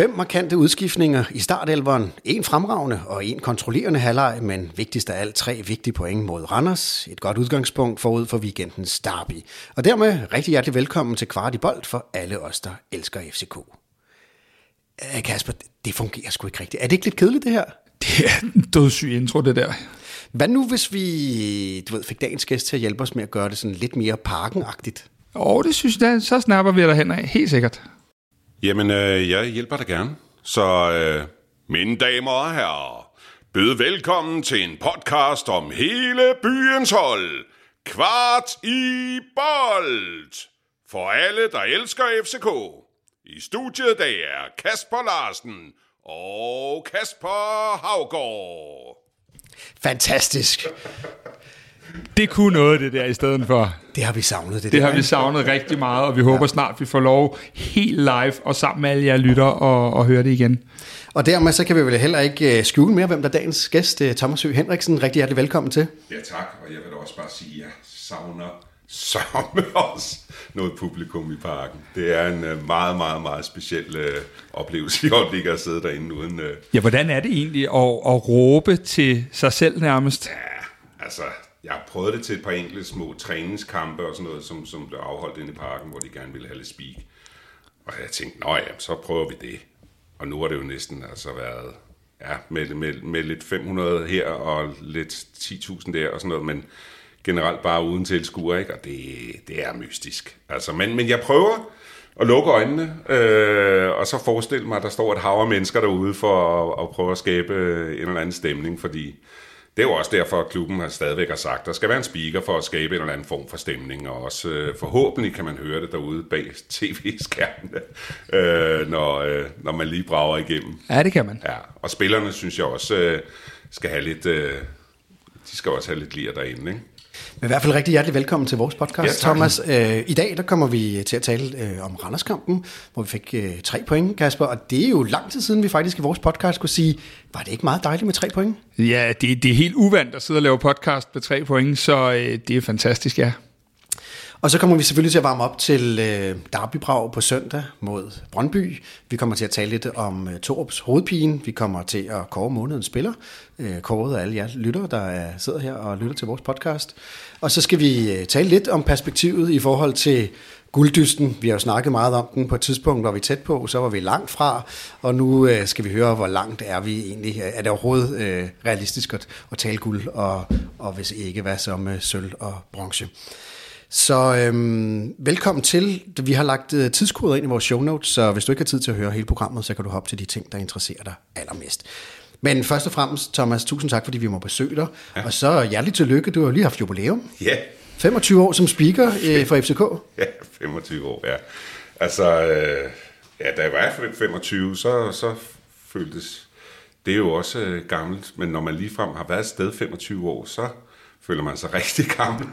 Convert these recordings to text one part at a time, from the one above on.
Fem markante udskiftninger i startelveren, en fremragende og en kontrollerende halvleg, men vigtigst af alt tre vigtige point mod Randers. Et godt udgangspunkt forud for weekendens derby. Og dermed rigtig hjertelig velkommen til Kvart i Bold for alle os, der elsker FCK. Æh, Kasper, det fungerer sgu ikke rigtigt. Er det ikke lidt kedeligt, det her? Det er en dødssyg intro, det der. Hvad nu, hvis vi du ved, fik dagens gæst til at hjælpe os med at gøre det sådan lidt mere parkenagtigt? Åh, oh, det synes jeg, så snapper vi derhen af, helt sikkert. Jamen, øh, jeg hjælper dig gerne. Så, øh, mine damer og herrer, byd velkommen til en podcast om hele byens hold. Kvart i bold. For alle, der elsker FCK. I studiet der er Kasper Larsen og Kasper Havgård. Fantastisk. Det kunne noget, det der i stedet for. Det har vi savnet. Det, Det der, har vi savnet rigtig meget, og vi håber snart, vi får lov helt live og sammen med alle jer lytter og, og høre det igen. Og dermed så kan vi vel heller ikke øh, skjule mere, hvem der er dagens gæst, øh, Thomas Høgh Henriksen. Rigtig hjertelig velkommen til. Ja tak, og jeg vil også bare sige, at jeg savner sørme også noget publikum i parken. Det er en øh, meget, meget, meget speciel øh, oplevelse i øjeblikket at sidde derinde uden... Øh, Ja, hvordan er det egentlig at, at råbe til sig selv nærmest? ja, altså, jeg har prøvet det til et par enkelte små træningskampe og sådan noget, som, som blev afholdt inde i parken, hvor de gerne ville have lidt speak. Og jeg tænkte, nå ja, så prøver vi det. Og nu har det jo næsten altså været, ja, med, med, med lidt 500 her og lidt 10.000 der og sådan noget, men generelt bare uden tilskuer, ikke? Og det, det er mystisk. Altså, men, men jeg prøver at lukke øjnene, øh, og så forestille mig, at der står et hav af mennesker derude for at, at prøve at skabe en eller anden stemning, fordi det er jo også derfor, at klubben har stadigvæk har sagt, at der skal være en speaker for at skabe en eller anden form for stemning, og også øh, forhåbentlig kan man høre det derude bag tv-skærmene, øh, når, øh, når man lige brager igennem. Ja, det kan man. Ja, og spillerne synes jeg også øh, skal have lidt, øh, de skal også have lidt lir derinde, ikke? Men i hvert fald rigtig hjertelig velkommen til vores podcast, Ja, tak. Thomas. Øh, I dag der kommer vi til at tale øh, om Randerskampen, hvor vi fik øh, tre point, Kasper. Og det er jo lang tid siden, vi faktisk i vores podcast kunne sige, var det ikke meget dejligt med tre point? Ja, det, det er helt uvandt at sidde og lave podcast med tre point, så øh, det er fantastisk, ja. Og så kommer vi selvfølgelig til at varme op til øh, Derby Brav på søndag mod Brøndby. Vi kommer til at tale lidt om øh, Torps hovedpigen. Vi kommer til at kåre månedens spiller. Øh, kåret af alle jer lyttere, der er, sidder her og lytter til vores podcast. Og så skal vi øh, tale lidt om perspektivet i forhold til gulddysten. Vi har jo snakket meget om den på et tidspunkt, hvor vi tæt på, så var vi langt fra, og nu øh, skal vi høre, hvor langt er vi egentlig. Er det overhovedet øh, realistisk at, at tale guld, og, og hvis ikke, hvad så med sølv og bronze? Så øhm, velkommen til. Vi har lagt øh, tidskoder ind i vores show notes, så hvis du ikke har tid til at høre hele programmet, så kan du hoppe til de ting, der interesserer dig allermest. Men først og fremmest, Thomas, tusind tak, fordi vi må besøge dig. Ja. Og så hjerteligt tillykke, du har lige haft jubilæum. Ja, 25 år som speaker øh, for FCK. ja 25 år, ja. Altså, øh, ja, da jeg var 25, så, så føltes det er jo også øh, gammelt, men når man ligefrem har været et sted 25 år, så føler man sig rigtig gammel.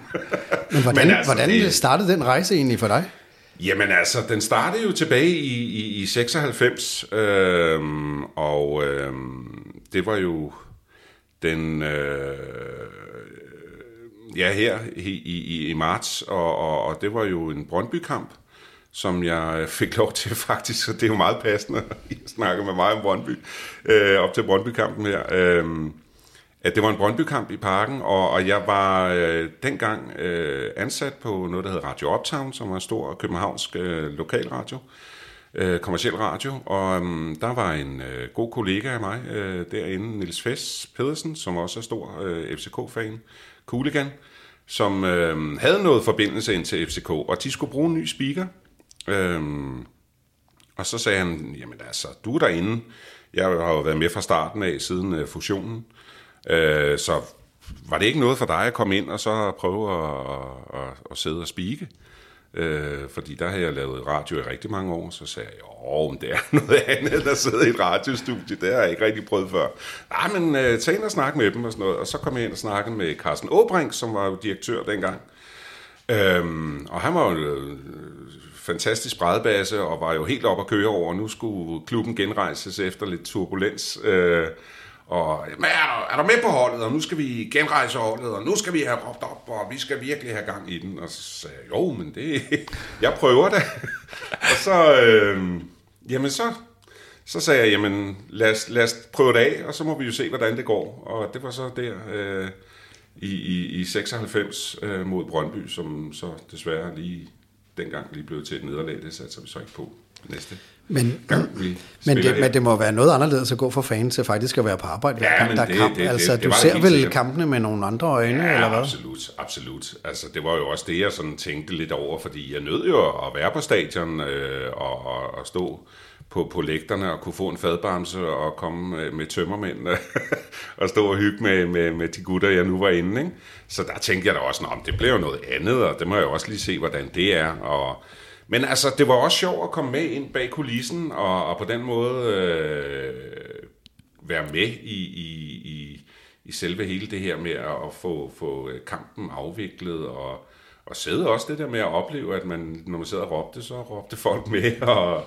Men hvordan, Men altså, hvordan det- startede den rejse egentlig for dig? Jamen altså, den startede jo tilbage i, i, i 96, øhm, og øhm, det var jo den, øh, ja her i, i, i marts, og, og, og det var jo en Brøndby-kamp, som jeg fik lov til faktisk, så det er jo meget passende at snakke med mig om Brøndby, øh, op til Brøndby-kampen her. Øhm, at det var en Brøndby-kamp i parken, og, og jeg var øh, dengang øh, ansat på noget, der hed Radio Uptown, som var en stor københavnsk øh, lokalradio, øh, kommersiel radio, og øh, der var en øh, god kollega af mig øh, derinde, Nils Fess Pedersen, som også er stor øh, FCK-fan, Kuligan, som øh, havde noget forbindelse ind til FCK, og de skulle bruge en ny speaker. Øh, og så sagde han, jamen altså, du er derinde. Jeg har jo været med fra starten af, siden øh, fusionen. Øh, Øh, så var det ikke noget for dig at komme ind og så prøve at, at, at sidde og spike? Øh, fordi der havde jeg lavet radio i rigtig mange år, så sagde jeg, åh, men det er noget andet der sidder i et radiostudie, det har jeg ikke rigtig prøvet før. Nej, men øh, tag ind og snak med dem og sådan noget, og så kom jeg ind og snakkede med Carsten Åbrink, som var jo direktør dengang. Øhm, og han var jo øh, fantastisk brædebase, og var jo helt op at køre over. Nu skulle klubben genrejses efter lidt turbulens. Øh, og men er, der, er der med på holdet, og nu skal vi genrejse holdet, og nu skal vi have råbt op, og vi skal virkelig have gang i den. Og så sagde jeg, jo, men det, jeg prøver det. og så, øh, jamen så, så sagde jeg, jamen lad os, lad os prøve det af, og så må vi jo se, hvordan det går. Og det var så der øh, i, i, i 96 øh, mod Brøndby, som så desværre lige dengang lige blev til et nederlag. Det satte vi så ikke på næste Men, gang, vi men, det, men det må være noget anderledes at gå for fans til faktisk at være på arbejde hver Ja, gang men der er det- kamp. det- altså, det du det ser helt vel sikkert. kampene med nogle andre øjne, Ja, eller hvad? absolut, absolut. Altså, det var jo også det, jeg sådan tænkte lidt over, fordi jeg nød jo at være på stadion øh, og, og, og stå på, på lægterne og kunne få en fadbamse og komme med, med tømmermænd og stå og hygge med, med, med de gutter, jeg nu var inde. Ikke? Så der tænkte jeg da også, at det bliver jo noget andet, og det må jeg jo også lige se, hvordan det er. Og, men altså, det var også sjovt at komme med ind bag kulissen, og, og på den måde øh, være med i, i, i, i selve hele det her med at, at få, få øh, kampen afviklet, og, og sidde også det der med at opleve, at man, når man sidder og råbte, så råbte folk med, og,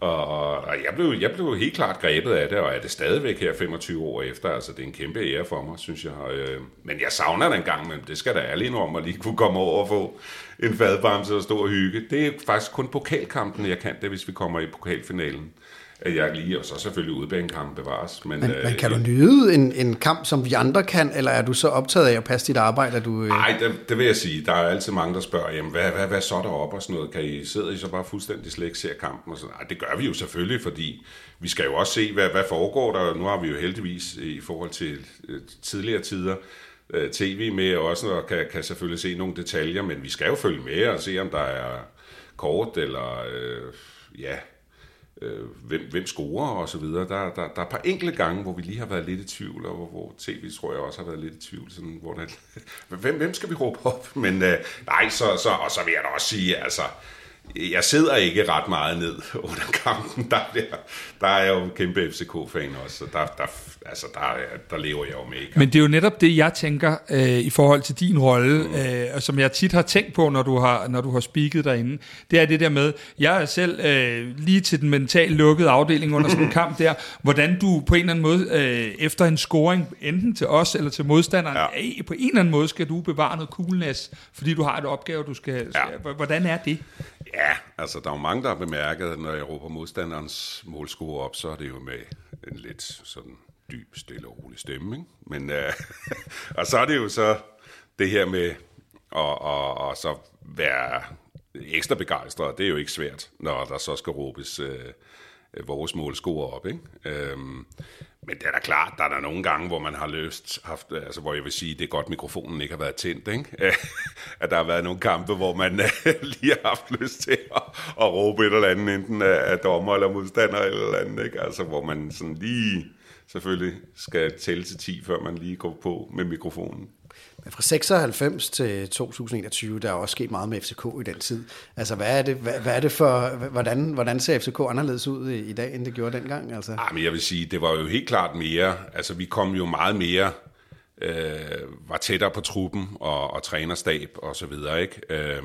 og, og, jeg, blev, jeg blev helt klart grebet af det, og er det stadigvæk her 25 år efter, altså det er en kæmpe ære for mig, synes jeg. Øh, Men jeg savner den gang, men det skal da ærligt om at lige kunne komme over og få en fadbamse og stå og hygge. Det er faktisk kun pokalkampen, jeg kan det, hvis vi kommer i pokalfinalen. At jeg lige, og så selvfølgelig udebanekampen bevares. Men, Men, øh, men kan du nyde en, en kamp, som vi andre kan, eller er du så optaget af at passe dit arbejde, at du... øh, Nej, det, det vil jeg sige. Der er altid mange, der spørger, jamen, hvad, hvad, hvad så deroppe og sådan noget? Kan I sidde I så bare fuldstændig slet ikke ser kampen? Og sådan. Nej, det gør vi jo selvfølgelig, fordi vi skal jo også se, hvad, hvad foregår der. Nu har vi jo heldigvis i forhold til øh, tidligere tider øh, tv med også, og kan, kan selvfølgelig se nogle detaljer, men vi skal jo følge med og se, om der er kort eller øh, ja, øh, hvem, hvem scorer og så videre. Der, der, der er et par enkelte gange, hvor vi lige har været lidt i tvivl, og hvor, hvor tv, tror jeg, også har været lidt i tvivl. Sådan, hvor der, hvem, hvem skal vi råbe op? Men øh, nej, så, så, og så vil jeg da også sige, altså, jeg sidder ikke ret meget ned under kampen. Der, der, der er jeg jo en kæmpe FCK-fan også, så der, der, altså, der, er- der lever jeg jo med i kampen. Men det er jo netop det, jeg tænker øh, i forhold til din rolle, øh, og som jeg tit har tænkt på, når du har, når du har speaket derinde. Det er det der med, jeg er selv øh, lige til den mentalt lukkede afdeling under sådan en kamp der, hvordan du på en eller anden måde, øh, efter en scoring, enten til os eller til modstanderen, Ja. ja. på en eller anden måde skal du bevare noget coolness, fordi du har et opgave, du skal... skal Ja. Hvordan er det? Ja, altså der er jo mange, der har bemærket, at når jeg råber modstanderens målscore op, så er det jo med en lidt sådan dyb, stille og rolig stemme. Ikke? Men, øh, og så er det jo så det her med at, at, at så være ekstra begejstret. Det er jo ikke svært, når der så skal råbes øh, Øh, vores målscore op. Ikke? Øhm, men det er da klart, der er der nogle gange, hvor man har løst, haft, øh, altså hvor jeg vil sige, det er godt, mikrofonen ikke har været tændt. Ikke? at der har været nogle kampe, hvor man øh, lige har haft lyst til at, at råbe et eller andet, enten af, af dommer eller modstander eller, eller andet. Ikke? Altså hvor man sådan lige selvfølgelig skal tælle til 10, før man lige går på med mikrofonen. Men fra 96 til 2021, der er også sket meget med FCK i den tid. Altså, hvad er det, hvad, hvad er det for, hvordan, hvordan ser FCK anderledes ud i, i dag, end det gjorde dengang? Altså? Ja, men jeg vil sige, det var jo helt klart mere, altså vi kom jo meget mere, øh, var tættere på truppen og, og trænerstab og så videre, ikke? Øh,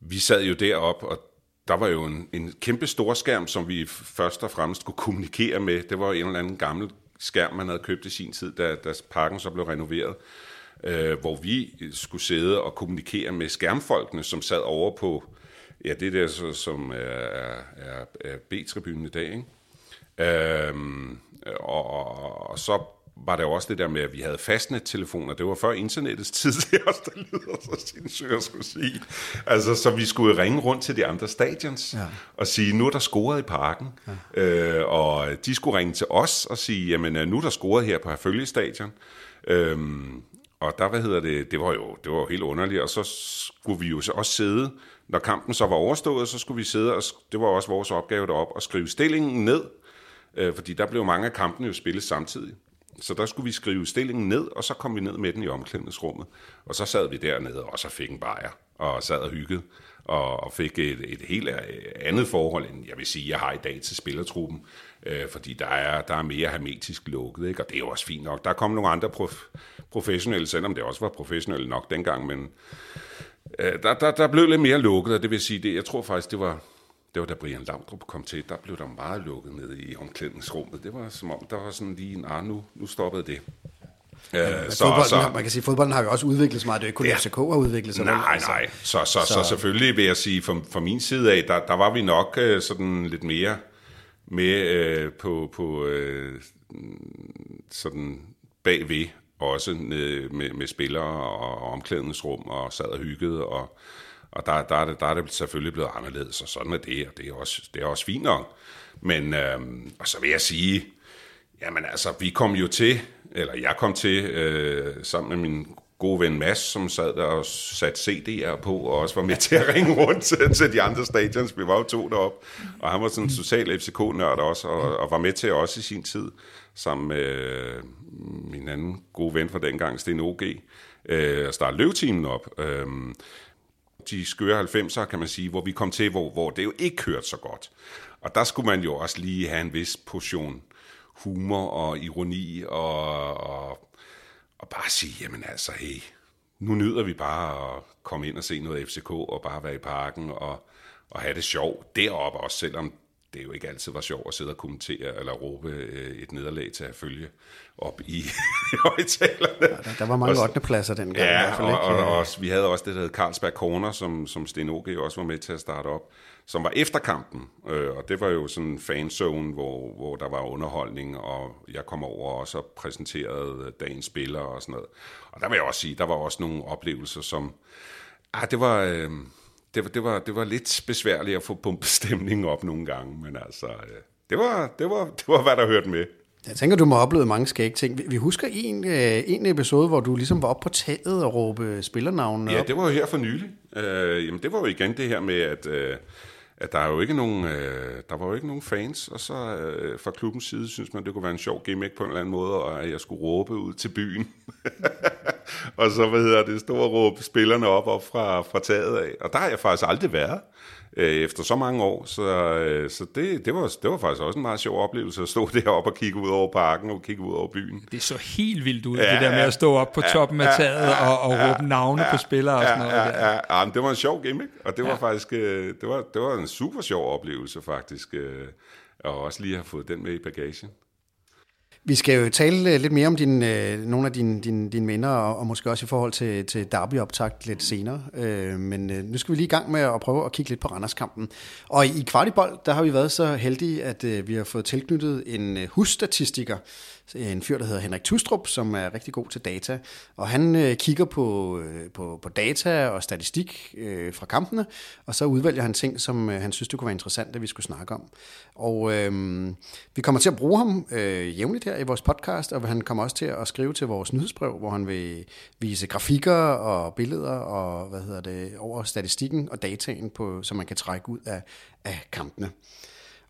vi sad jo derop og der var jo en, en kæmpe stor skærm, som vi først og fremmest skulle kommunikere med. Det var jo en eller anden gammel skærm, man havde købt i sin tid, da, da parken så blev renoveret. Øh, hvor vi skulle sidde og kommunikere med skærmfolkene, som sad over på, ja, det der, så, som er, er, er B-tribunen i dag, ikke? Øhm, og, og, og så var der jo også det der med, at vi havde fastnettelefoner. Det var før internettets tid, det også, der lyder så sindssygt at skulle sige. Altså, så vi skulle ringe rundt til de andre stadions ja. og sige, nu er der scoret i parken. Ja. Øh, og de skulle ringe til os og sige, jamen øh, nu er der scoret her på Herfølge Stadion. Øhm, og der, hvad hedder det, det var jo, det var jo helt underligt, og så skulle vi jo så også sidde, når kampen så var overstået, så skulle vi sidde, og det var også vores opgave deroppe, at skrive stillingen ned, øh, fordi der blev mange af kampene jo spillet samtidig. Så der skulle vi skrive stillingen ned, og så kom vi ned med den i omklædningsrummet. Og så sad vi dernede, og så fik en bajer, og sad og hyggede, og, og fik et, et helt øh, andet forhold, end jeg vil sige, jeg har i dag til spillertruppen. Øh, fordi der er, der er mere hermetisk lukket, ikke? og det er jo også fint nok. Der kom nogle andre prof, professionelle, selvom det også var professionelle nok dengang, men Øh, der, der, der blev lidt mere lukket, og det vil sige, det, jeg tror faktisk, det var, det var da Brian Laudrup kom til, der blev der meget lukket ned i omklædningsrummet. Det var som om, der var sådan lige en, ah, nu, nu stoppede det. Øh, så, fodbolden, så, man kan sige, at fodbolden har jo også udviklet sig meget. Det er ikke kun ja, FCK har udviklet sig. Nej, altså. nej. Så, så, så, så selvfølgelig vil jeg sige, fra, fra min side af, der, der var vi nok øh, sådan lidt mere med øh, på, på øh, sådan bagved også med, med, med spillere og omklædningsrum og sad og hyggede og og der, der, der, det, der er det selvfølgelig blevet anderledes, og sådan er det, og det er også, det er også fint nok. Men, øh, og så vil jeg sige, jamen altså, vi kom jo til, eller jeg kom til, øh, sammen med min gode ven Mads, som sad der og satte CD'er på, og også var med til at ringe rundt til, til de andre stadions. Vi var jo to derop, og han var sådan en total FCK-nørd også, og, og var med til også i sin tid, sammen med øh, min anden gode ven fra dengang, Sten øh, OG, øh, at starte løvteamen op. Øh, de skøre 90'er, kan man sige, hvor vi kom til, hvor, hvor det jo ikke kørte så godt. Og der skulle man jo også lige have en vis portion humor og ironi, og, og, og bare sige, jamen altså, hey, nu nyder vi bare at komme ind og se noget FCK, og bare være i parken, og, og have det sjovt deroppe, også selvom det jo ikke altid var sjovt at sidde og kommentere eller råbe øh, et nederlag til at følge op i højtalerne. Ja, der, der var mange 8. pladser dengang. Ja, i hvert fald, og, og, og, og, vi havde også det, der hed Carlsberg Corner, som, som Sten Åge også var med til at starte op, som var efter kampen. Øh, og det var jo sådan en fanzone, hvor, hvor der var underholdning, og jeg kom over og også og præsenterede dagens spillere og sådan noget. Og der vil jeg også sige, der var også nogle oplevelser, som... Ah, det var... Øh, det, var, det, var, det var lidt besværligt at få pumpet stemningen op nogle gange, men altså, øh, det var, det var, det var hvad der hørte med. Jeg tænker, du må have oplevet mange skæg ting. Vi husker en, øh, en episode, hvor du ligesom var oppe på taget og råbe spillernavnene Ja, det var jo her for nylig. Øh, jamen, det var jo igen det her med, at... Øh, at der er jo ikke nogen, øh, der var jo ikke nogen fans, og så øh, fra klubbens side synes man, det kunne være en sjov gimmick på en eller anden måde, og at jeg skulle råbe ud til byen. og så, hvad hedder det, stå og råbe spillerne op, op fra, fra taget af. Og der har jeg faktisk aldrig været øh, efter så mange år. Så, øh, så det, det, var, det var faktisk også en meget sjov oplevelse at stå deroppe og kigge ud over parken og kigge ud over byen. Det så helt vildt ud, ja, det der med at stå op på toppen af taget ja, og, og råbe navne ja, på spillere og sådan noget. Ja, ja, ja, ja, det var en sjov gimmick, og det var ja. faktisk øh, det var, det var en super sjov oplevelse faktisk, øh, og også lige have fået den med i bagagen. Vi skal jo tale øh, lidt mere om din, øh, nogle af dine, din, din minder, og, og måske også i forhold til, til derby-optakt lidt senere. Øh, men øh, nu skal vi lige i gang med at prøve at kigge lidt på Randerskampen. Og i Kvartibold, der har vi været så heldige, at øh, vi har fået tilknyttet en øh, husstatistiker, Øh, en fyr, der hedder Henrik Tustrup, som er rigtig god til data. Og han øh, kigger på, øh, på, på data og statistik øh, fra kampene, og så udvælger han ting, som øh, han synes, det kunne være interessant, at vi skulle snakke om. Og øh, vi kommer til at bruge ham øh, jævnligt her i vores podcast, og han kommer også til at skrive til vores nyhedsbrev, hvor han vil vise grafikker og billeder og hvad hedder det over statistikken og dataen, på, som man kan trække ud af, af kampene.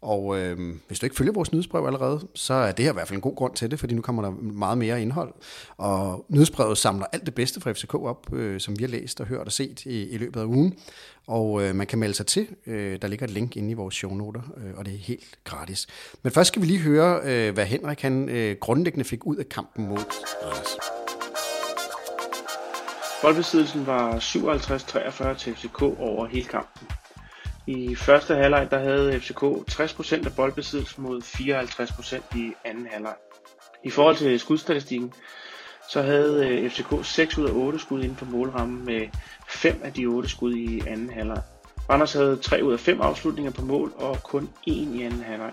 Og øh, hvis du ikke følger vores nyhedsbrev allerede, så er det her i hvert fald en god grund til det, fordi nu kommer der meget mere indhold. Og nyhedsbrevet samler alt det bedste fra FCK op, øh, som vi har læst og hørt og set i, i løbet af ugen. Og øh, man kan melde sig til. Øh, der ligger et link inde i vores shownoter, øh, og det er helt gratis. Men først skal vi lige høre, øh, hvad Henrik han øh, grundlæggende fik ud af kampen mod Randers. Boldbesiddelsen var 57-43 til FCK over hele kampen. I første halvleg der havde FCK 60% af boldbesiddelsen mod 54% i anden halvleg. I forhold til skudstatistikken, så havde øh, FCK 6 ud af 8 skud inden for målrammen med 5 af de 8 skud i anden halvleg. Randers havde 3 ud af 5 afslutninger på mål og kun 1 i anden halvleg.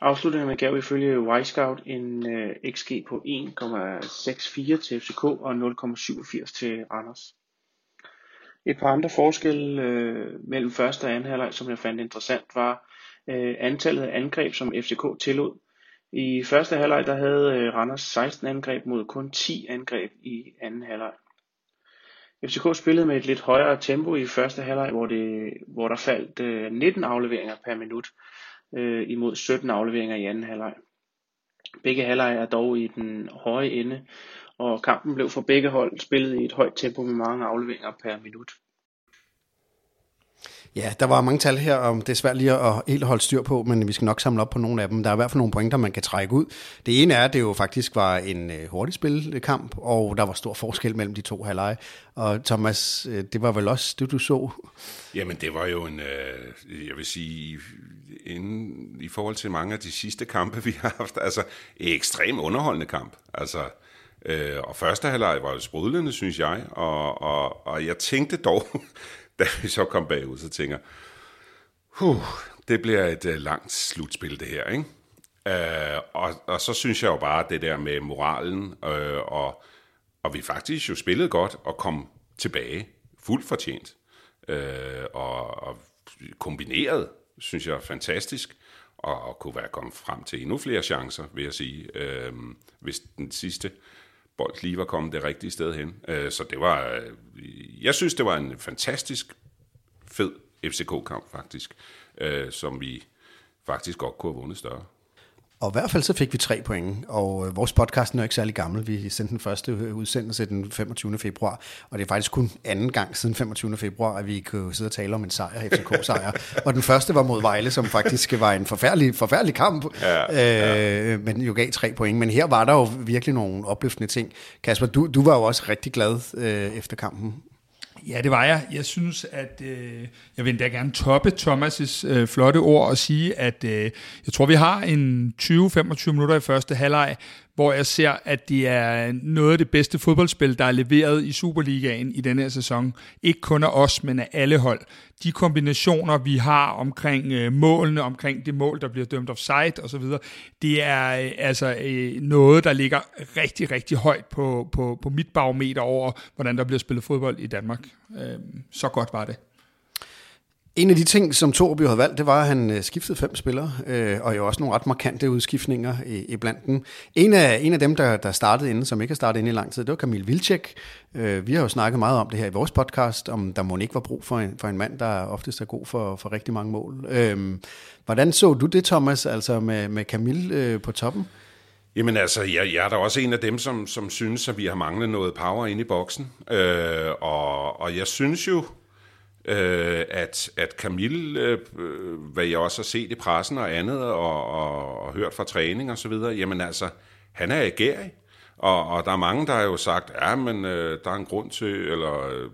Afslutningerne gav ifølge Wisecout en øh, XG på 1,64 til FCK og 0,87 til Randers. Et par andre forskelle øh, mellem første og anden halvleg, som jeg fandt interessant, var øh, antallet af angreb, som FCK tillod. I første halvleg der havde øh, Randers 16 angreb mod kun 10 angreb i anden halvleg. FCK spillede med et lidt højere tempo i første halvleg, hvor, det, hvor der faldt øh, 19 afleveringer per minut øh, imod 17 afleveringer i anden halvleg. Begge halvleg er dog i den høje ende, og kampen blev for begge hold spillet i et højt tempo med mange afleveringer per minut. Ja, der var mange tal her, og det er svært lige at helt holde styr på, men vi skal nok samle op på nogle af dem. Der er i hvert fald nogle pointer, man kan trække ud. Det ene er, at det jo faktisk var en øh, hurtig spilkamp, og der var stor forskel mellem de to halvleje. Og Thomas, øh, det var vel også det, du så? Jamen, det var jo en, øh, jeg vil sige, inden, i forhold til mange af de sidste kampe, vi har haft, altså ekstrem underholdende kamp. Altså, øh, og første halvleg var jo sprudlende, synes jeg, og, og, og jeg tænkte dog, da vi så kom bagud, så tænker huh, det bliver et uh, langt slutspil det her, ikke? Øh, og, og så synes jeg jo bare, det der med moralen, øh, og, og vi faktisk jo spillede godt og kom tilbage fuldt fortjent. øh, og, og kombineret, synes jeg, fantastisk, og, og kunne være kommet frem til endnu flere chancer, vil jeg sige, øh, hvis den sidste bold lige var kommet det rigtige sted hen. Uh, så det var, øh, jeg synes, det var en fantastisk fed FCK-kamp faktisk, uh, som vi faktisk godt kunne have vundet større. Og i hvert fald så fik vi tre point, og øh, vores podcast er ikke særlig gammel. Vi sendte den første øh, udsendelse den 25. februar, og det er faktisk kun anden gang siden 25. februar, at vi kunne sidde og tale om en sejr, FCK-sejr. og den første var mod Vejle, som faktisk var en forfærdelig, forfærdelig kamp, ja, ja. Øh, men jo gav tre point. Men her var der jo virkelig nogle opløftende ting. Kasper, du, du var jo også rigtig glad øh, efter kampen. Ja, det var jeg. Jeg synes, at øh, jeg vil endda gerne toppe Thomas' øh, flotte ord og sige, at øh, jeg tror, vi har en 20-25 minutter i første halvleg, hvor jeg ser, at det er noget af det bedste fodboldspil, der er leveret i Superligaen i denne her sæson. Ikke kun af os, men af alle hold. De kombinationer, vi har omkring øh, målene, omkring det mål, der bliver dømt offside osv., det er øh, altså øh, noget, der ligger rigtig, rigtig højt på, på, på mit barometer over, hvordan der bliver spillet fodbold i Danmark. Øh, så godt var det. En af de ting, som Torby havde valgt, det var, at han øh, skiftede fem spillere, øh, og jo også nogle ret markante udskiftninger i, i blandt dem. En af, en af dem, der, der startede inden, som ikke har startet inden i lang tid, det var Kamil Vilcek. Øh, vi har jo snakket meget om det her i vores podcast, om der må ikke var brug for en, for en mand, der oftest er god for, for rigtig mange mål. Øh, hvordan så du det, Thomas, altså med, med Kamil øh, på toppen? Jamen altså, jeg, jeg er da også en af dem, som, som synes, at vi har manglet noget power inde i boksen. Øh, og, og jeg synes jo, øh, at, at Camille, øh, hvad jeg også har set i pressen og andet, og, og, og hørt fra træning og så videre, jamen altså, han er agerig. Og, og der er mange, der har jo sagt, ja, men øh, der er en grund til, eller øh,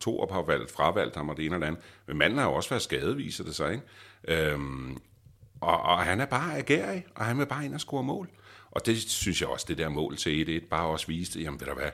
to har valgt, fravalgt ham og det ene eller andet. Men manden har jo også været skadet, viser det sig, ikke? Øhm, og, og han er bare agerig, og han vil bare ind og score mål. Og det synes jeg også, det der mål til 1-1 bare også viste, jamen ved du hvad,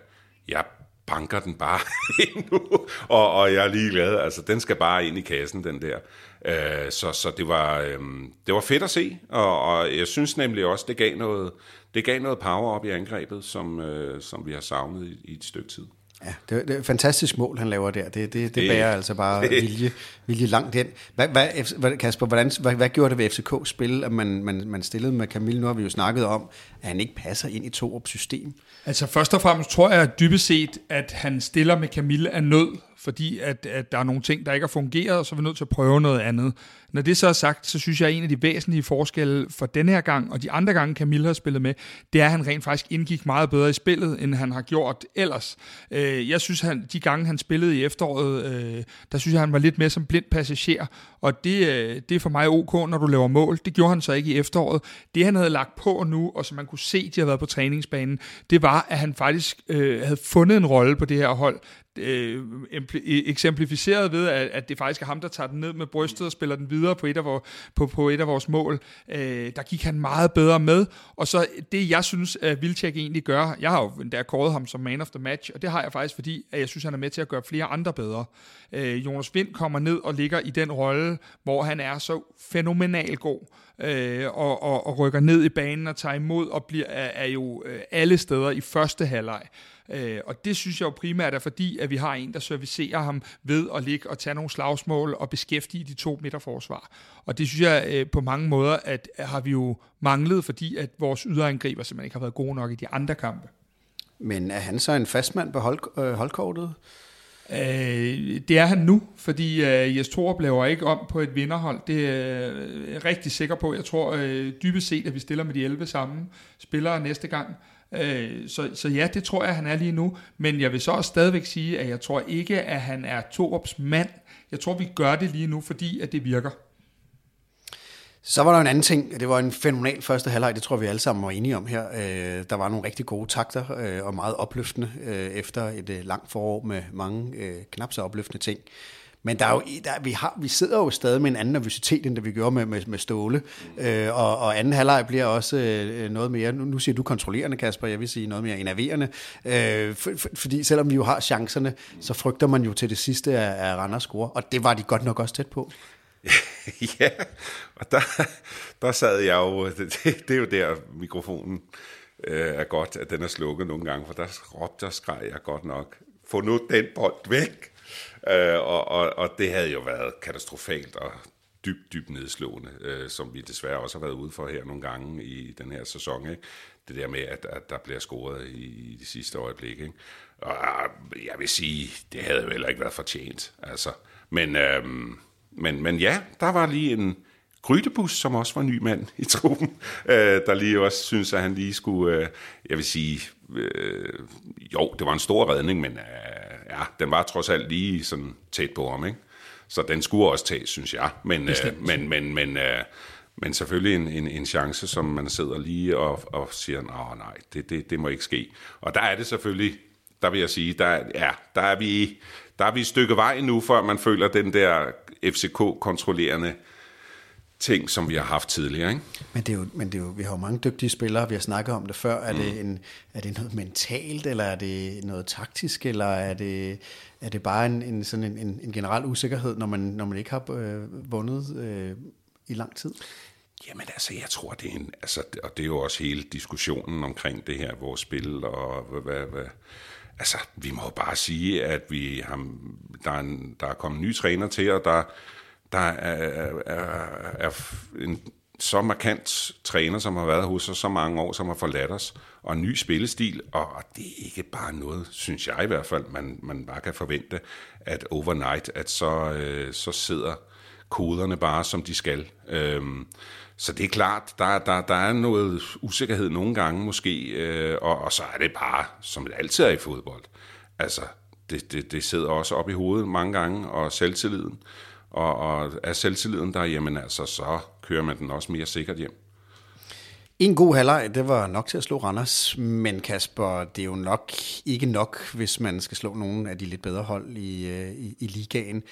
jeg banker den bare ind nu, og, og jeg er lige glad. Altså, den skal bare ind i kassen, den der. Øh, så så det, var, øh, det var fedt at se, og, og jeg synes nemlig også, det gav noget, det gav noget power op i angrebet, som, øh, som vi har savnet i, i et stykke tid. Ja, det, det er et fantastisk mål, han laver der. Det, det, det, det bærer altså bare vilje, vilje langt ind. Hvad, hvad, Kasper, hvordan, hvad, hvad gjorde det ved FCK spil, at man, man, man stillede med Camille? Nu har vi jo snakket om, at han ikke passer ind i Torups system. Altså først og fremmest tror jeg dybest set, at han stiller med Camille af nød, fordi at, at der er nogle ting, der ikke har fungeret, og så er vi nødt til at prøve noget andet. Når det så er sagt, så synes jeg, at en af de væsentlige forskelle for den her gang, og de andre gange Camille har spillet med, det er, at han rent faktisk indgik meget bedre i spillet, end han har gjort ellers. Øh, jeg synes, at de gange han spillede i efteråret, øh, der synes jeg, han var lidt mere som blind passager, og det, øh, det er for mig ok, når du laver mål. Det gjorde han så ikke i efteråret. Det han havde lagt på nu, og som man kunne se, de har været på træningsbanen, det var, at han faktisk øh, havde fundet en rolle på det her hold, Øh, øh, eksemplificeret ved, at, at det faktisk er ham, der tager den ned med brystet og spiller den videre på et af, vores, på, på et af vores mål. Øh, der gik han meget bedre med. Og så det, jeg synes, at Vilcek egentlig gør, jeg har jo endda kåret ham som man of the match, og det har jeg faktisk, fordi at jeg synes, han er med til at gøre flere andre bedre. Øh, Jonas Vind kommer ned og ligger i den rolle, hvor han er så fænomenal god øh, og, og, og rykker ned i banen og tager imod og bliver, er, er jo øh, alle steder i første halvleg. Øh, og det synes jeg jo primært er fordi, at vi har en, der servicerer ham ved at ligge og tage nogle slagsmål og beskæftige de to midterforsvar. Og det synes jeg øh, på mange måder, at har vi jo manglet, fordi at vores yderangriber simpelthen ikke har været gode nok i de andre kampe. Men er han så en fastmand på hold, øh, holdkortet? Øh, det er han nu, fordi øh, Jes Torup laver ikke om på et vinderhold. Det er jeg rigtig sikker på. Jeg tror øh, dybest set, at vi stiller med de 11 samme spillere næste gang. Øh, så, så ja, det tror jeg, han er lige nu. Men jeg vil så også stadigvæk sige, at jeg tror ikke, at han er Torups mand. Jeg tror, vi gør det lige nu, fordi at det virker. Så var der en anden ting. Det var en fænomenal første halvleg, det tror vi alle sammen var enige om her. Øh, der var nogle rigtig gode takter øh, og meget opløftende øh, efter et øh, langt forår med mange øh, knap så opløftende ting. Men der er jo, der, vi, har, vi sidder jo stadig med en anden nervøsitet, end det vi gjorde med, med, med Ståle. Øh, og, og anden halvleg bliver også øh, noget mere, nu, nu siger du kontrollerende, Kasper, jeg vil sige noget mere enerverende. Øh, for, for, fordi selvom vi jo har chancerne, så frygter man jo til det sidste af, af Randers score, og det var de godt nok også tæt på. ja, og der, der sad jeg jo, det, det er jo der mikrofonen øh, er godt, at den er slukket nogle gange, for der råbte og skreg jeg godt nok, få nu den bold væk. Øh, og, og, og det havde jo været katastrofalt og dybt, dybt nedslående, øh, som vi desværre også har været ude for her nogle gange i den her sæson. Ikke? Det der med, at, at der bliver scoret i, i de sidste øjeblik. Ikke? Og jeg vil sige, det havde jo heller ikke været fortjent. Altså. Men, øh, men, men ja, der var lige en Grydebus, som også var ny mand i truppen, øh, der lige også synes, at han lige skulle, øh, jeg vil sige, øh, jo, det var en stor redning, men øh, ja, den var trods alt lige sådan tæt på ham, ikke? Så den skulle også tages, synes jeg. Men, øh, men, men, men, øh, men selvfølgelig en, en, en chance, som man sidder lige og, og siger, nej, nej, det, det, det må ikke ske. Og der er det selvfølgelig, der vil jeg sige, der, ja, der er vi der er vi et stykke vej nu, før man føler den der FCK-kontrollerende ting, som vi har haft tidligere. Ikke? Men, det er jo, men det er jo, vi har jo mange dygtige spillere, vi har snakket om det før. Er, mm. det, en, er det noget mentalt, eller er det noget taktisk, eller er det, er det bare en, en, sådan en, en, en generel usikkerhed, når man, når man ikke har øh, vundet øh, i lang tid? Jamen altså, jeg tror, det er en... Altså, og det er jo også hele diskussionen omkring det her, vores spil, og hvad, hvad, hvad altså, vi må jo bare sige, at vi har, der, er en, der er kommet nye træner til, og der, der er, er, er en så markant træner, som har været hos os så mange år, som har forladt os, og en ny spillestil, og det er ikke bare noget, synes jeg i hvert fald, man, man bare kan forvente, at overnight, at så, øh, så sidder koderne bare, som de skal. Øhm, så det er klart, der, der, der er noget usikkerhed nogle gange måske, øh, og, og så er det bare, som det altid er i fodbold. Altså, det, det, det sidder også op i hovedet mange gange, og selvtilliden. Og, og er selvtilliden der, jamen altså, så kører man den også mere sikkert hjem. En god halvleg, det var nok til at slå Randers, men Kasper, det er jo nok ikke nok, hvis man skal slå nogle af de lidt bedre hold i, øh, i, i ligaen.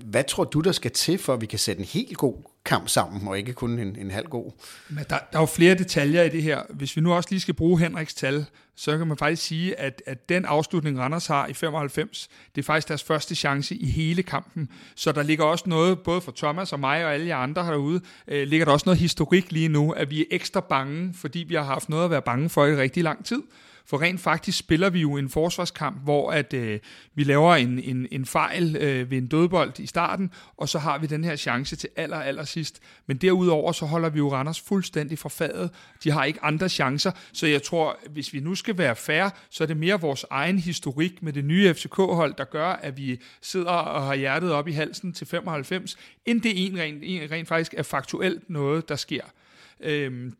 Hvad tror du, der skal til, for at vi kan sætte en helt god kamp sammen, og ikke kun en, en halv god? Men der, der er jo flere detaljer i det her. Hvis vi nu også lige skal bruge Henriks tal, så kan man faktisk sige, at, at den afslutning, Randers har i 95, det er faktisk deres første chance i hele kampen. Så der ligger også noget, både for Thomas og mig og alle jer andre herude, øh, ligger der også noget historik lige nu, at vi er ekstra bange, fordi vi har haft noget at være bange for i rigtig lang tid. For rent faktisk spiller vi jo en forsvarskamp, hvor at øh, vi laver en, en, en fejl øh, ved en dødbold i starten, og så har vi den her chance til aller, aller sidst. Men derudover så holder vi jo Randers fuldstændig fra fadet. De har ikke andre chancer, så jeg tror, hvis vi nu skal være fair, så er det mere vores egen historik med det nye FCK-hold, der gør, at vi sidder og har hjertet op i halsen til 95, end det en rent, en rent faktisk er faktuelt noget, der sker. Øhm,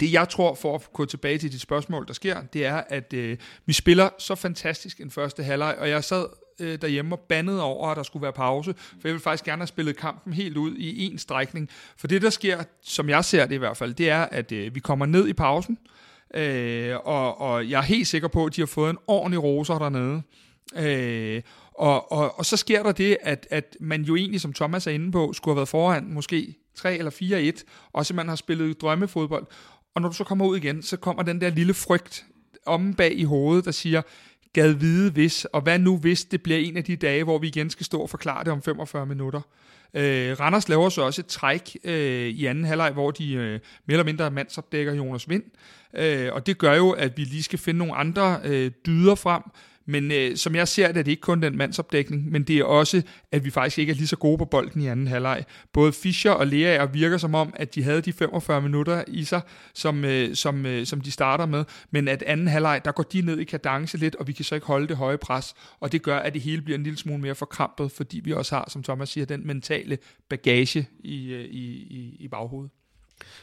det jeg tror, for at gå tilbage til dit spørgsmål, der sker, det er, at øh, vi spiller så fantastisk en første halvleg, og jeg sad øh, derhjemme og bandede over, at der skulle være pause, for jeg ville faktisk gerne have spillet kampen helt ud i en strækning. For det, der sker, som jeg ser det i hvert fald, det er, at øh, vi kommer ned i pausen, øh, og, og jeg er helt sikker på, at de har fået en ordentlig roser dernede. Øh, og, og, og så sker der det, at, at man jo egentlig, som Thomas er inde på, skulle have været foran måske 3 eller 4-1, og man har spillet drømmefodbold. Og når du så kommer ud igen, så kommer den der lille frygt om bag i hovedet, der siger, gad vide hvis, og hvad nu hvis det bliver en af de dage, hvor vi igen skal stå og forklare det om 45 minutter. Øh, Randers laver så også et træk øh, i anden halvleg, hvor de øh, mere eller mindre mandsopdækker Jonas Vind. Øh, og det gør jo, at vi lige skal finde nogle andre øh, dyder frem, men øh, som jeg ser det, er det ikke kun den mandsopdækning, men det er også, at vi faktisk ikke er lige så gode på bolden i anden halvleg. Både Fischer og Lea virker som om, at de havde de 45 minutter i sig, som, øh, som, øh, som de starter med, men at anden halvleg, der går de ned i kadence lidt, og vi kan så ikke holde det høje pres, og det gør, at det hele bliver en lille smule mere forkrampet, fordi vi også har, som Thomas siger, den mentale bagage i, øh, i, i, i baghovedet.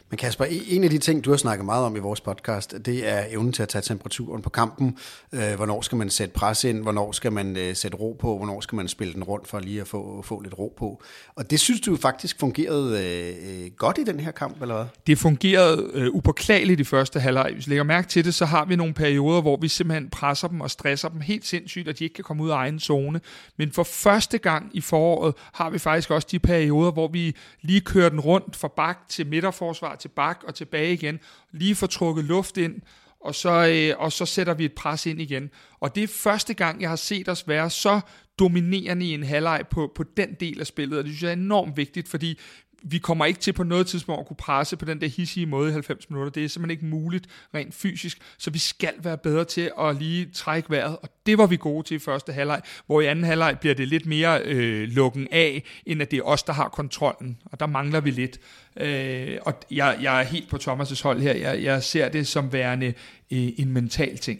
Men Kasper, e- en af de ting, du har snakket meget om i vores podcast, det er evnen til at tage temperaturen på kampen. Øh, hvornår skal man sætte pres ind? Hvornår skal man øh, sætte ro på? Hvornår skal man spille den rundt for lige at få, få lidt ro på? Og det synes du faktisk fungerede øh, godt i den her kamp, eller hvad? Det fungerede øh, upåklageligt i første halvleg. Hvis vi lægger mærke til det, så har vi nogle perioder, hvor vi simpelthen presser dem og stresser dem helt sindssygt, at de ikke kan komme ud af egen zone. Men for første gang i foråret har vi faktisk også de perioder, hvor vi lige kører den rundt fra bak til midterforsvar til bak og tilbage igen, lige få trukket luft ind, og så, øh, og så sætter vi et pres ind igen. Og det er første gang, jeg har set os være så dominerende i en halvleg på, på den del af spillet, og det synes jeg er enormt vigtigt, fordi vi kommer ikke til på noget tidspunkt at kunne presse på den der hissige måde i 90 minutter. Det er simpelthen ikke muligt rent fysisk, så vi skal være bedre til at lige trække vejret, og det var vi gode til i første halvleg, hvor i anden halvleg bliver det lidt mere øh, lukken af, end at det er os, der har kontrollen, og der mangler vi lidt. Øh, og jeg, jeg er helt på Thomas' hold her. Jeg, jeg ser det som værende øh, en mental ting.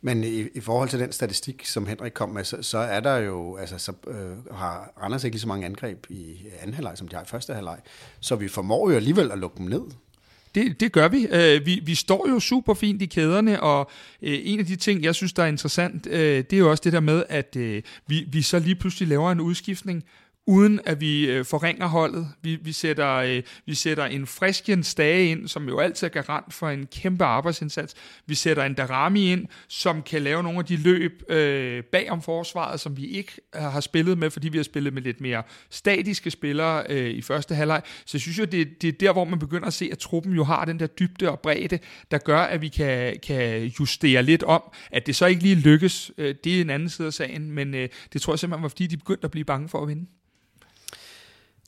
Men i, i forhold til den statistik, som Henrik kom med, så, så er der jo, altså så øh, har Randers ikke lige så mange angreb i anden halvleg, som de har i første halvleg. Så vi formår jo alligevel at lukke dem ned. Det, det gør vi. Øh, vi. Vi står jo super fint i kæderne, og øh, en af de ting, jeg synes, der er interessant, øh, det er jo også det der med, at øh, vi, vi så lige pludselig laver en udskiftning, uden at vi øh, forringer holdet. Vi, vi, sætter, øh, vi sætter en friskjen Stage ind, som jo altid er garant for en kæmpe arbejdsindsats. Vi sætter en Darami ind, som kan lave nogle af de løb øh, bag om forsvaret, som vi ikke øh, har spillet med, fordi vi har spillet med lidt mere statiske spillere øh, i første halvleg. Så jeg synes jo, det, det er der, hvor man begynder at se, at truppen jo har den der dybde og bredde, der gør, at vi kan, kan justere lidt om. At det så ikke lige lykkes, øh, det er en anden side af sagen, men øh, det tror jeg simpelthen var, fordi de begyndte at blive bange for at vinde.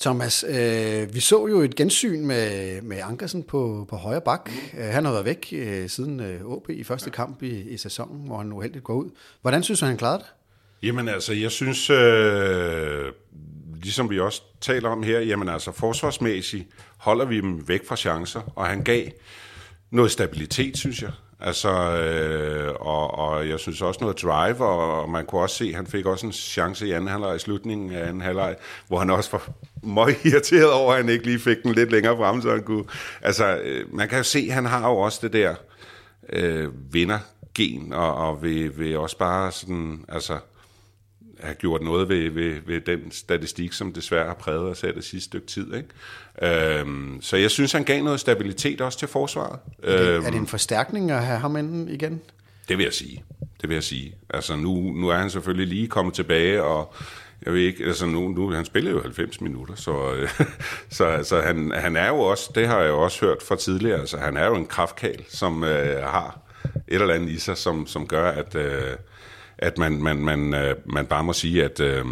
Thomas, øh, vi så jo et gensyn med, med Ankersen på, på højre bak. Øh, han har været væk øh, siden øh, OB i første kamp i, i sæsonen, hvor han uheldigt går ud. Hvordan synes du, han klarede det? Jamen altså, jeg synes, øh, ligesom vi også taler om her, jamen altså forsvarsmæssigt holder vi dem væk fra chancer, og han gav noget stabilitet, synes jeg. Altså, øh, og, og jeg synes også noget drive, og, og man kunne også se, at han fik også en chance i anden halvleg, i slutningen af anden halvleg, hvor han også var meget irriteret over, at han ikke lige fik den lidt længere frem, så han kunne... Altså, øh, man kan jo se, at han har jo også det der øh, vindergen, og, og vil, vil også bare sådan, altså have gjort noget ved, ved, ved den statistik, som desværre har præget os af det sidste stykke tid. Ikke? Øhm, så jeg synes, han gav noget stabilitet også til forsvaret. Er det, øhm, er det en forstærkning at have ham inden igen? Det vil jeg sige. Det vil jeg sige. Altså nu, nu er han selvfølgelig lige kommet tilbage, og jeg ved ikke, altså nu, nu han spiller jo 90 minutter, så, øh, så altså, han, han er jo også, det har jeg jo også hørt fra tidligere, altså han er jo en kraftkal, som øh, har et eller andet i sig, som, som gør, at, øh, at man, man, man, øh, man bare må sige, at, øh,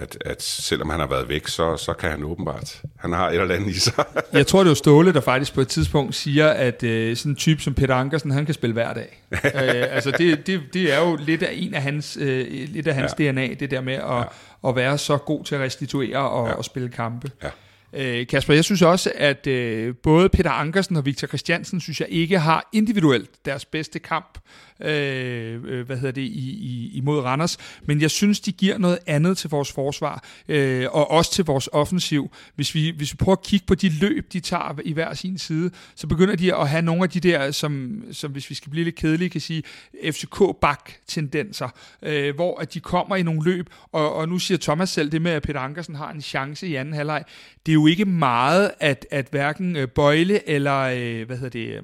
at, at selvom han har været væk, så, så kan han åbenbart. Han har et eller andet i sig. jeg tror, det er Ståle, der faktisk på et tidspunkt siger, at øh, sådan en type som Peter Ankersen, han kan spille hver dag. øh, altså det, det, det er jo lidt af en af hans, øh, lidt af hans ja. DNA, det der med at, ja. at være så god til at restituere og, ja. og spille kampe. Ja. Øh, Kasper, jeg synes også, at øh, både Peter Ankersen og Victor Christiansen, synes jeg ikke har individuelt deres bedste kamp Øh, øh, hvad hedder det, i, i, imod Randers, men jeg synes, de giver noget andet til vores forsvar, øh, og også til vores offensiv. Hvis vi, hvis vi prøver at kigge på de løb, de tager i hver sin side, så begynder de at have nogle af de der, som, som hvis vi skal blive lidt kedelige, kan sige FCK-bak-tendenser, øh, hvor at de kommer i nogle løb, og, og nu siger Thomas selv det med, at Peter Ankersen har en chance i anden halvleg. Det er jo ikke meget, at, at hverken øh, Bøjle eller, øh, hvad hedder det, øh,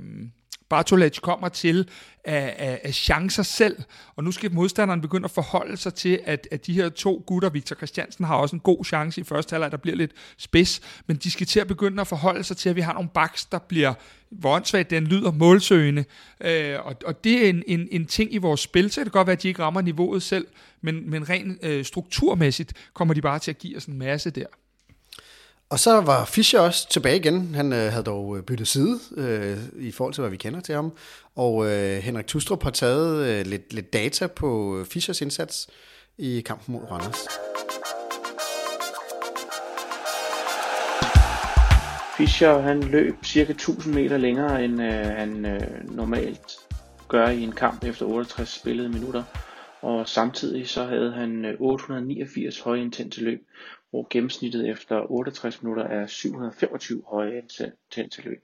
Bartolec kommer til af, af, af chancer selv, og nu skal modstanderen begynde at forholde sig til, at, at de her to gutter, Victor Christiansen har også en god chance i første halvleg, der bliver lidt spids, men de skal til at begynde at forholde sig til, at vi har nogle baks, der bliver, hvor den lyder, målsøgende, øh, og, og det er en, en, en ting i vores spil, så kan det godt være, at de ikke rammer niveauet selv, men, men rent øh, strukturmæssigt kommer de bare til at give os en masse der. Og så var Fischer også tilbage igen. Han øh, havde dog øh, byttet side øh, i forhold til, hvad vi kender til ham. Og øh, Henrik Tustrup har taget øh, lidt, lidt data på øh, Fischers indsats i kampen mod Randers. Fischer han løb cirka 1000 meter længere, end øh, han øh, normalt gør i en kamp efter 68 spillede minutter. og samtidig så havde han øh, 889 højintense løb, hvor gennemsnittet efter 68 minutter er 725 høje intense.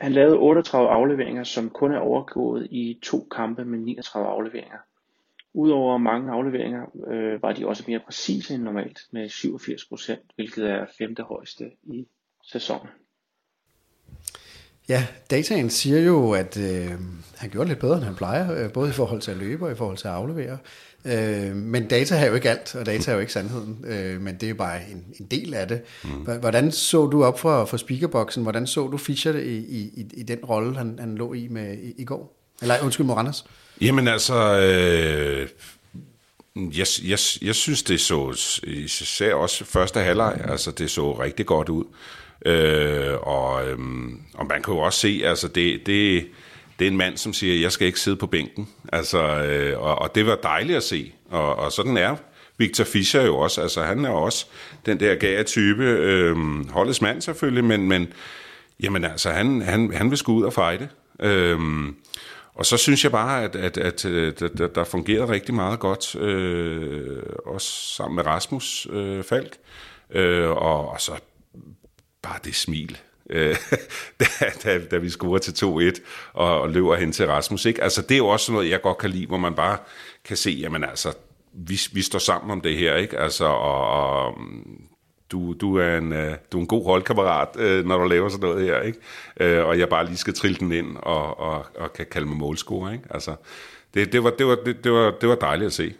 Han lavede 38 afleveringer, som kun er overgået i to kampe med 39 afleveringer. Udover mange afleveringer øh, var de også mere præcise end normalt med 87 procent, hvilket er femte højeste i sæsonen. Ja, dataen siger jo, at øh, han gjorde lidt bedre, end han plejer, øh, både i forhold til at løbe og i forhold til at aflevere. Øh, men data er jo ikke alt, og data er jo ikke sandheden, øh, men det er jo bare en, en del af det. Mm. Hvordan så du op for, for speakerboksen? Hvordan så du Fischer i, i, i den rolle, han, han lå i med i, i går? Eller undskyld, Moranas. Jamen altså, øh, jeg, jeg, jeg synes, det så, især også første halvleg, altså det så rigtig godt ud. Øh, og, øh, og man kan jo også se, altså det, det, det er en mand, som siger, jeg skal ikke sidde på bænken. Altså, øh, og, og det var dejligt at se. Og, og sådan er Victor Fischer jo også. Altså, han er også den der gære type. Øh, holdets mand selvfølgelig, men, men jamen, altså, han, han, han vil sgu ud og fejde. Øh, og så synes jeg bare, at, at, at, at, der, der fungerede rigtig meget godt, øh, også sammen med Rasmus øh, Falk. Øh, og, og så bare det smil, øh, da, da, da vi scorer til 2-1 og, og løber hen til Rasmus. Ikke? Altså, det er jo også noget, jeg godt kan lide, hvor man bare kan se, jamen altså, vi, vi står sammen om det her, ikke? Altså, og, og mm, du, du, er en, øh, du er en god holdkammerat, øh, når du laver sådan noget her, ikke? Øh, og jeg bare lige skal trille den ind og, og, og kan kalde mig målscorer, ikke? Altså, det, det, var, det, var, det, det, var, det var dejligt at se.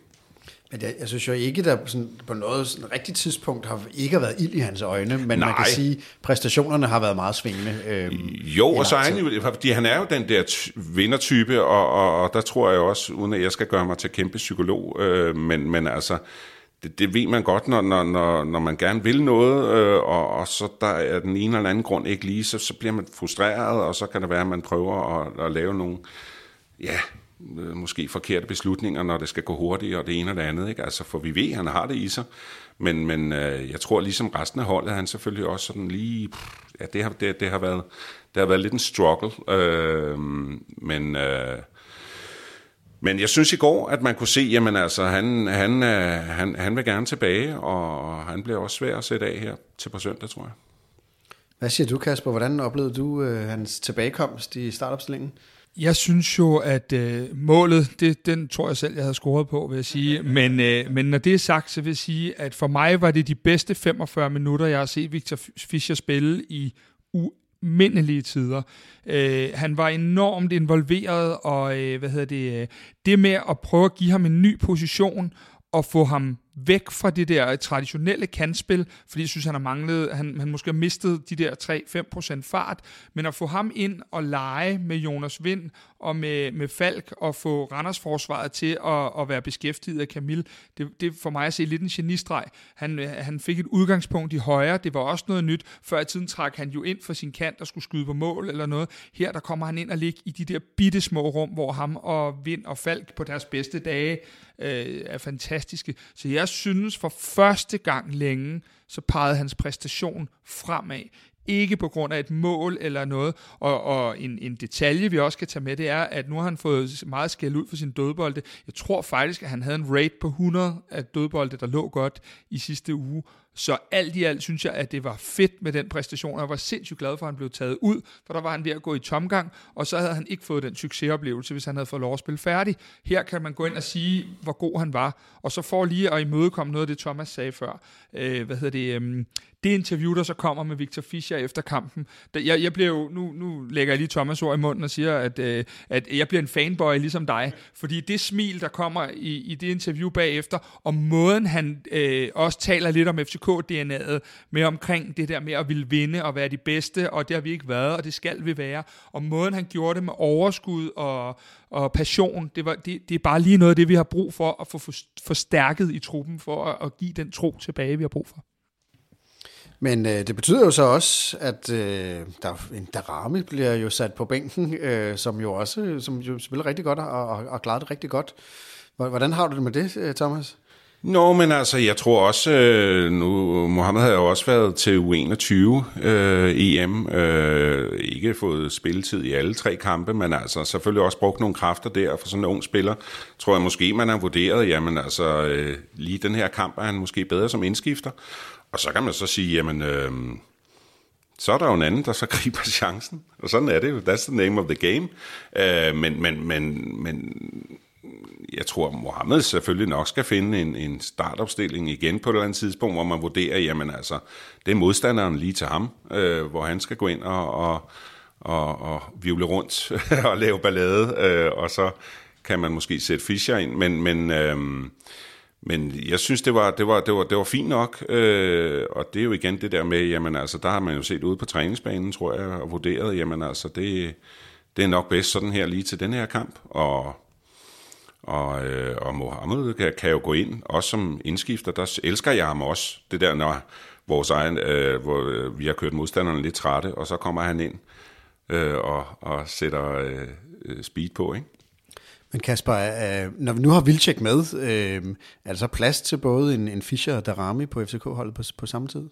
Men jeg, jeg synes jo ikke, der sådan, på noget sådan rigtigt tidspunkt har ikke været ild i hans øjne, men Nej. man kan sige, at præstationerne har været meget svingende. Øh, jo, og så er han jo, fordi han er jo den der vindertype, og, og, og der tror jeg også, uden at jeg skal gøre mig til kæmpe psykolog, øh, men, men altså, det, det ved man godt, når, når, når, når man gerne vil noget, øh, og, og så der er den ene eller anden grund ikke lige, så, så bliver man frustreret, og så kan det være, at man prøver at, at lave nogle, ja, Øh, måske forkerte beslutninger, når det skal gå hurtigt, og det ene og det andet. Ikke? Altså, for vi ved, at han har det i sig. Men, men øh, jeg tror, ligesom resten af holdet, han selvfølgelig også sådan lige... Ja, det har, det, det har, været, det har været lidt en struggle. Øh, men... Øh, men jeg synes i går, at man kunne se, jamen altså, han, han, øh, han, han vil gerne tilbage, og han bliver også svær at sætte af her til på søndag, tror jeg. Hvad siger du, Kasper? Hvordan oplevede du øh, hans tilbagekomst i startopstillingen? Jeg synes jo, at øh, målet, det, den tror jeg selv, jeg havde scoret på, vil jeg sige. Men, øh, men når det er sagt, så vil jeg sige, at for mig var det de bedste 45 minutter, jeg har set Victor Fischer spille i umindelige tider. Øh, han var enormt involveret, og øh, hvad hedder det, øh, det med at prøve at give ham en ny position, og få ham væk fra det der traditionelle kantspil, fordi jeg synes, han har manglet, han, han måske har mistet de der 3-5% fart, men at få ham ind og lege med Jonas Vind og med, med Falk og få Randers forsvaret til at, at være beskæftiget af Camille, det, det for mig at se lidt en genistreg. Han, han fik et udgangspunkt i højre, det var også noget nyt. Før i tiden trak han jo ind for sin kant og skulle skyde på mål eller noget. Her der kommer han ind og ligger i de der bitte små rum, hvor ham og Vind og Falk på deres bedste dage øh, er fantastiske. Så jeg synes for første gang længe, så pegede hans præstation fremad ikke på grund af et mål eller noget. Og, og en, en detalje, vi også kan tage med, det er, at nu har han fået meget skæld ud for sin dødbolde. Jeg tror faktisk, at han havde en rate på 100 af dødbolde, der lå godt i sidste uge. Så alt i alt synes jeg, at det var fedt med den præstation, jeg var sindssygt glad for, at han blev taget ud, for der var han ved at gå i tomgang, og så havde han ikke fået den succesoplevelse, hvis han havde fået lov at spille færdig. Her kan man gå ind og sige, hvor god han var, og så får lige at imødekomme noget af det, Thomas sagde før. Øh, hvad hedder det? Øhm, det interview, der så kommer med Victor Fischer efter kampen, der, jeg, jeg bliver jo, nu, nu lægger jeg lige Thomas ord i munden og siger, at, øh, at jeg bliver en fanboy ligesom dig, fordi det smil, der kommer i, i det interview bagefter, og måden han øh, også taler lidt om FCK-DNA'et, med omkring det der med at ville vinde og være de bedste, og det har vi ikke været, og det skal vi være, og måden han gjorde det med overskud og, og passion, det, var, det, det er bare lige noget af det, vi har brug for at få forstærket i truppen, for at, at give den tro tilbage, vi har brug for. Men øh, det betyder jo så også, at øh, der, en Darami bliver jo sat på bænken, øh, som jo også som jo spiller rigtig godt og, og, og klarer det rigtig godt. Hvordan har du det med det, øh, Thomas? Nå, men altså, jeg tror også, øh, nu, Mohammed har jo også været til U21 øh, EM, øh, ikke fået spilletid i alle tre kampe, men altså selvfølgelig også brugt nogle kræfter der for sådan en ung spiller. Tror jeg måske, man har vurderet, jamen altså, øh, lige den her kamp er han måske bedre som indskifter. Og så kan man så sige, jamen, øh, så er der jo en anden, der så griber chancen. Og sådan er det jo. That's the name of the game. Øh, men, men, men, men jeg tror, Mohammed selvfølgelig nok skal finde en, en startopstilling igen på et eller andet tidspunkt, hvor man vurderer, jamen altså, det er modstanderen lige til ham, øh, hvor han skal gå ind og, og, og, og vivle rundt og lave ballade, øh, og så kan man måske sætte Fischer ind, men, men, øh, men jeg synes, det var, det var, det var, det var fint nok, øh, og det er jo igen det der med, jamen altså, der har man jo set ude på træningsbanen, tror jeg, og vurderet, jamen altså, det, det er nok bedst sådan her lige til den her kamp, og og, øh, og Mohammed kan, kan jo gå ind, også som indskifter, der elsker jeg ham også. Det der, når vores egen, øh, hvor øh, vi har kørt modstanderne lidt trætte, og så kommer han ind øh, og, og sætter øh, øh speed på, ikke? Men Kasper, øh, når vi nu har Vilcek med, øh, er der så plads til både en, en Fischer og Darami på FCK-holdet på, på samme tid?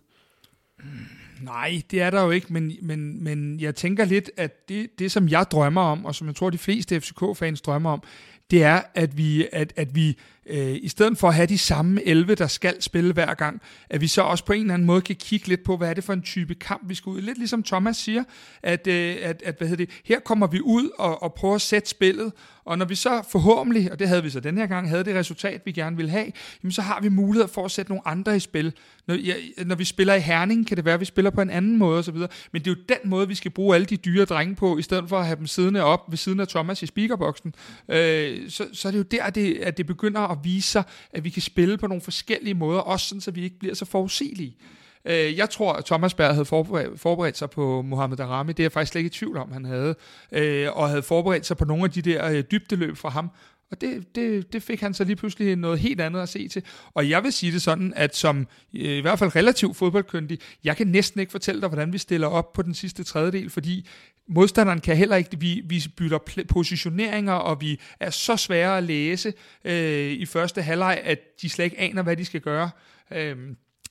Nej, det er der jo ikke, men, men, men jeg tænker lidt, at det, det, som jeg drømmer om, og som jeg tror, de fleste FCK-fans drømmer om, det er, at vi, at, at vi øh, i stedet for at have de samme 11, der skal spille hver gang, at vi så også på en eller anden måde kan kigge lidt på, hvad er det for en type kamp, vi skal ud i. Lidt ligesom Thomas siger, at, øh, at, at hvad hedder det, her kommer vi ud og, og prøver at sætte spillet, og når vi så forhåbentlig, og det havde vi så den her gang, havde det resultat, vi gerne vil have, jamen så har vi mulighed for at sætte nogle andre i spil. Når, ja, når vi spiller i Herning, kan det være, at vi spiller på en anden måde osv., men det er jo den måde, vi skal bruge alle de dyre drenge på, i stedet for at have dem siddende op ved siden af Thomas i speakerboksen. Øh, så, så er det jo der, at det, at det begynder at vise sig, at vi kan spille på nogle forskellige måder, også sådan, så vi ikke bliver så forudsigelige. Øh, jeg tror, at Thomas Berg havde forberedt, forberedt sig på Mohamed Darami. Det er jeg faktisk slet ikke i tvivl om, han havde. Øh, og havde forberedt sig på nogle af de der øh, dybdeløb fra ham. Og det, det, det fik han så lige pludselig noget helt andet at se til. Og jeg vil sige det sådan, at som øh, i hvert fald relativt fodboldkyndig, jeg kan næsten ikke fortælle dig, hvordan vi stiller op på den sidste tredjedel, fordi modstanderen kan heller ikke, vi, vi bytter positioneringer, og vi er så svære at læse øh, i første halvleg, at de slet ikke aner, hvad de skal gøre. Øh,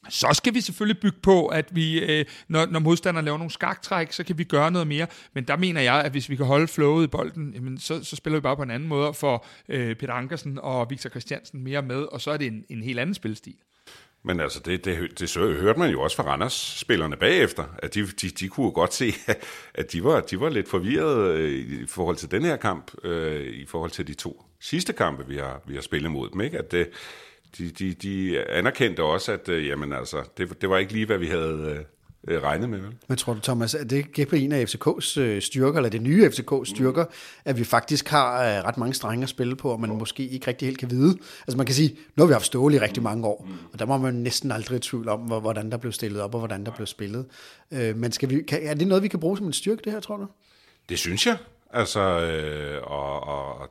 så skal vi selvfølgelig bygge på, at vi, øh, når, når modstanderen laver nogle skaktræk, så kan vi gøre noget mere. Men der mener jeg, at hvis vi kan holde flowet i bolden, jamen, så, så spiller vi bare på en anden måde for øh, Peter Ankersen og Victor Christiansen mere med, og så er det en, en helt anden spilstil. Men altså, det, det, det, så hørte man jo også fra Randers-spillerne bagefter, at de, de, de kunne godt se, at de var, de var lidt forvirrede øh, i forhold til den her kamp, øh, i forhold til de to sidste kampe, vi har, vi har spillet mod dem. Ikke? At det, de, de, de anerkendte også, at øh, jamen, altså, det, det var ikke lige, hvad vi havde øh, regnet med. Vel? Men tror du, Thomas, at det er en af FCK's øh, styrker, eller det nye FCK's styrker, mm. at vi faktisk har øh, ret mange strenge at spille på, og man oh. måske ikke rigtig helt kan vide? Altså man kan sige, nu har vi haft Ståle i rigtig mange år, mm. og der må man næsten aldrig i tvivl om, hvordan der blev stillet op, og hvordan der blev spillet. Øh, men skal vi, kan, er det noget, vi kan bruge som en styrke, det her, tror du? Det synes jeg. Altså, øh, og, og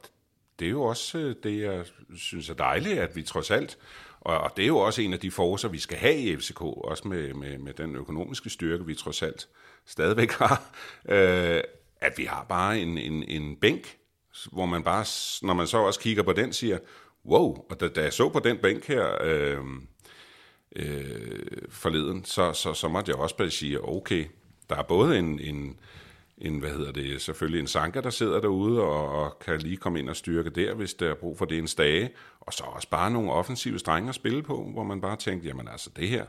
det er jo også øh, det, jeg synes er dejligt, at vi trods alt, og, og det er jo også en af de forser, vi skal have i FCK, også med, med, med den økonomiske styrke, vi trods alt stadigvæk har, øh, at vi har bare en, en, en bænk, hvor man bare, når man så også kigger på den, siger, wow, og da, da jeg så på den bænk her øh, øh, forleden, så, så, så måtte jeg også bare sige, okay, der er både en, en, en, hvad hedder det, selvfølgelig en Sanka, der sidder derude og, og kan lige komme ind og styrke der, hvis der er brug for det en stage. Og så også bare nogle offensive strenge at spille på, hvor man bare tænkte, jamen altså det her,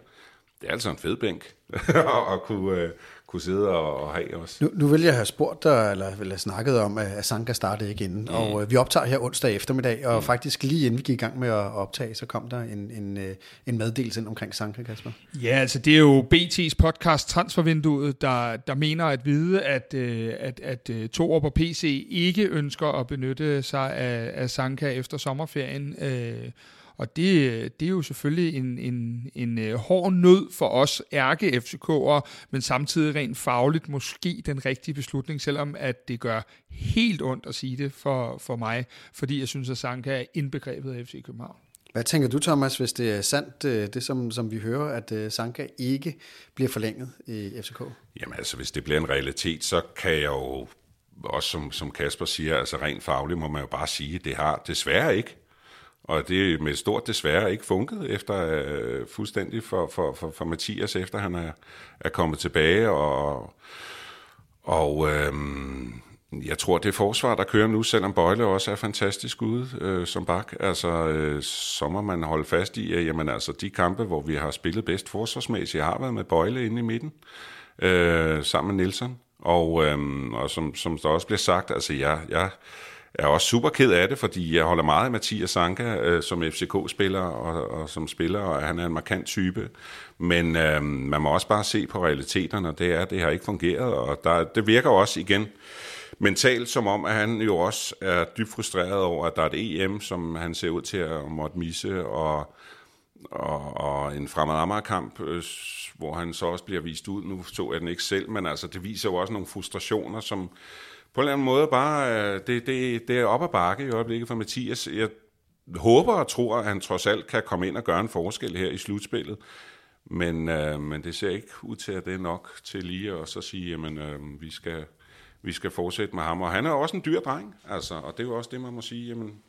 det er altså en fed bænk at kunne, øh, kunne sidde og, og have os. Nu, nu vil jeg have spurgt dig, eller, eller snakket om, at Sanka startede ikke inden, mm. og øh, vi optager her onsdag eftermiddag, og mm. faktisk lige inden vi gik i gang med at optage, så kom der en, en, øh, en meddelelse ind omkring Sanka, Kasper. Ja, altså det er jo BT's podcast Transfervinduet, der, der mener at vide, at, øh, at, at, at Torup og PC ikke ønsker at benytte sig af, af Sanka efter sommerferien, øh, og det, det er jo selvfølgelig en, en, en øh, hård nød for os ærke FCK'ere, men samtidig rent fagligt måske den rigtige beslutning, selvom at det gør helt ondt at sige det for, for mig, fordi jeg synes, at Sanka er indbegrebet af FC København. Hvad tænker du, Thomas, hvis det er sandt, øh, det som, som vi hører, at øh, Sanka ikke bliver forlænget i FCK? Jamen altså, hvis det bliver en realitet, så kan jeg jo også som, som Kasper siger, altså rent fagligt må man jo bare sige, det har desværre ikke og det er med stort desværre ikke funket efter øh, fuldstændig for, for, for, for Mathias, efter han er, er kommet tilbage. Og, og øh, jeg tror, det forsvar, der kører nu, selvom Bøjle også er fantastisk ude øh, som bak, altså, øh, så må man holde fast i, at jamen, altså, de kampe, hvor vi har spillet bedst forsvarsmæssigt, har været med Bøjle inde i midten, øh, sammen med Nielsen. Og, øh, og som, som der også bliver sagt, altså jeg, jeg er også super ked af det, fordi jeg holder meget af Mathias Sanka øh, som FCK-spiller og, og som spiller, og han er en markant type. Men øh, man må også bare se på realiteterne, og det er, det har ikke fungeret, og der, det virker også igen mentalt som om, at han jo også er dybt frustreret over, at der er et EM, som han ser ud til at måtte misse, og, og, og en fremad Amager-kamp, øh, hvor han så også bliver vist ud. Nu så jeg den ikke selv, men altså, det viser jo også nogle frustrationer, som på en eller anden måde bare, øh, det, det, det er op ad bakke i øjeblikket for Mathias. Jeg håber og tror, at han trods alt kan komme ind og gøre en forskel her i slutspillet. Men, øh, men det ser ikke ud til, at det er nok til lige at så sige, at øh, vi skal, vi skal fortsætte med ham. Og han er også en dyr dreng, altså, og det er jo også det, man må sige, jamen,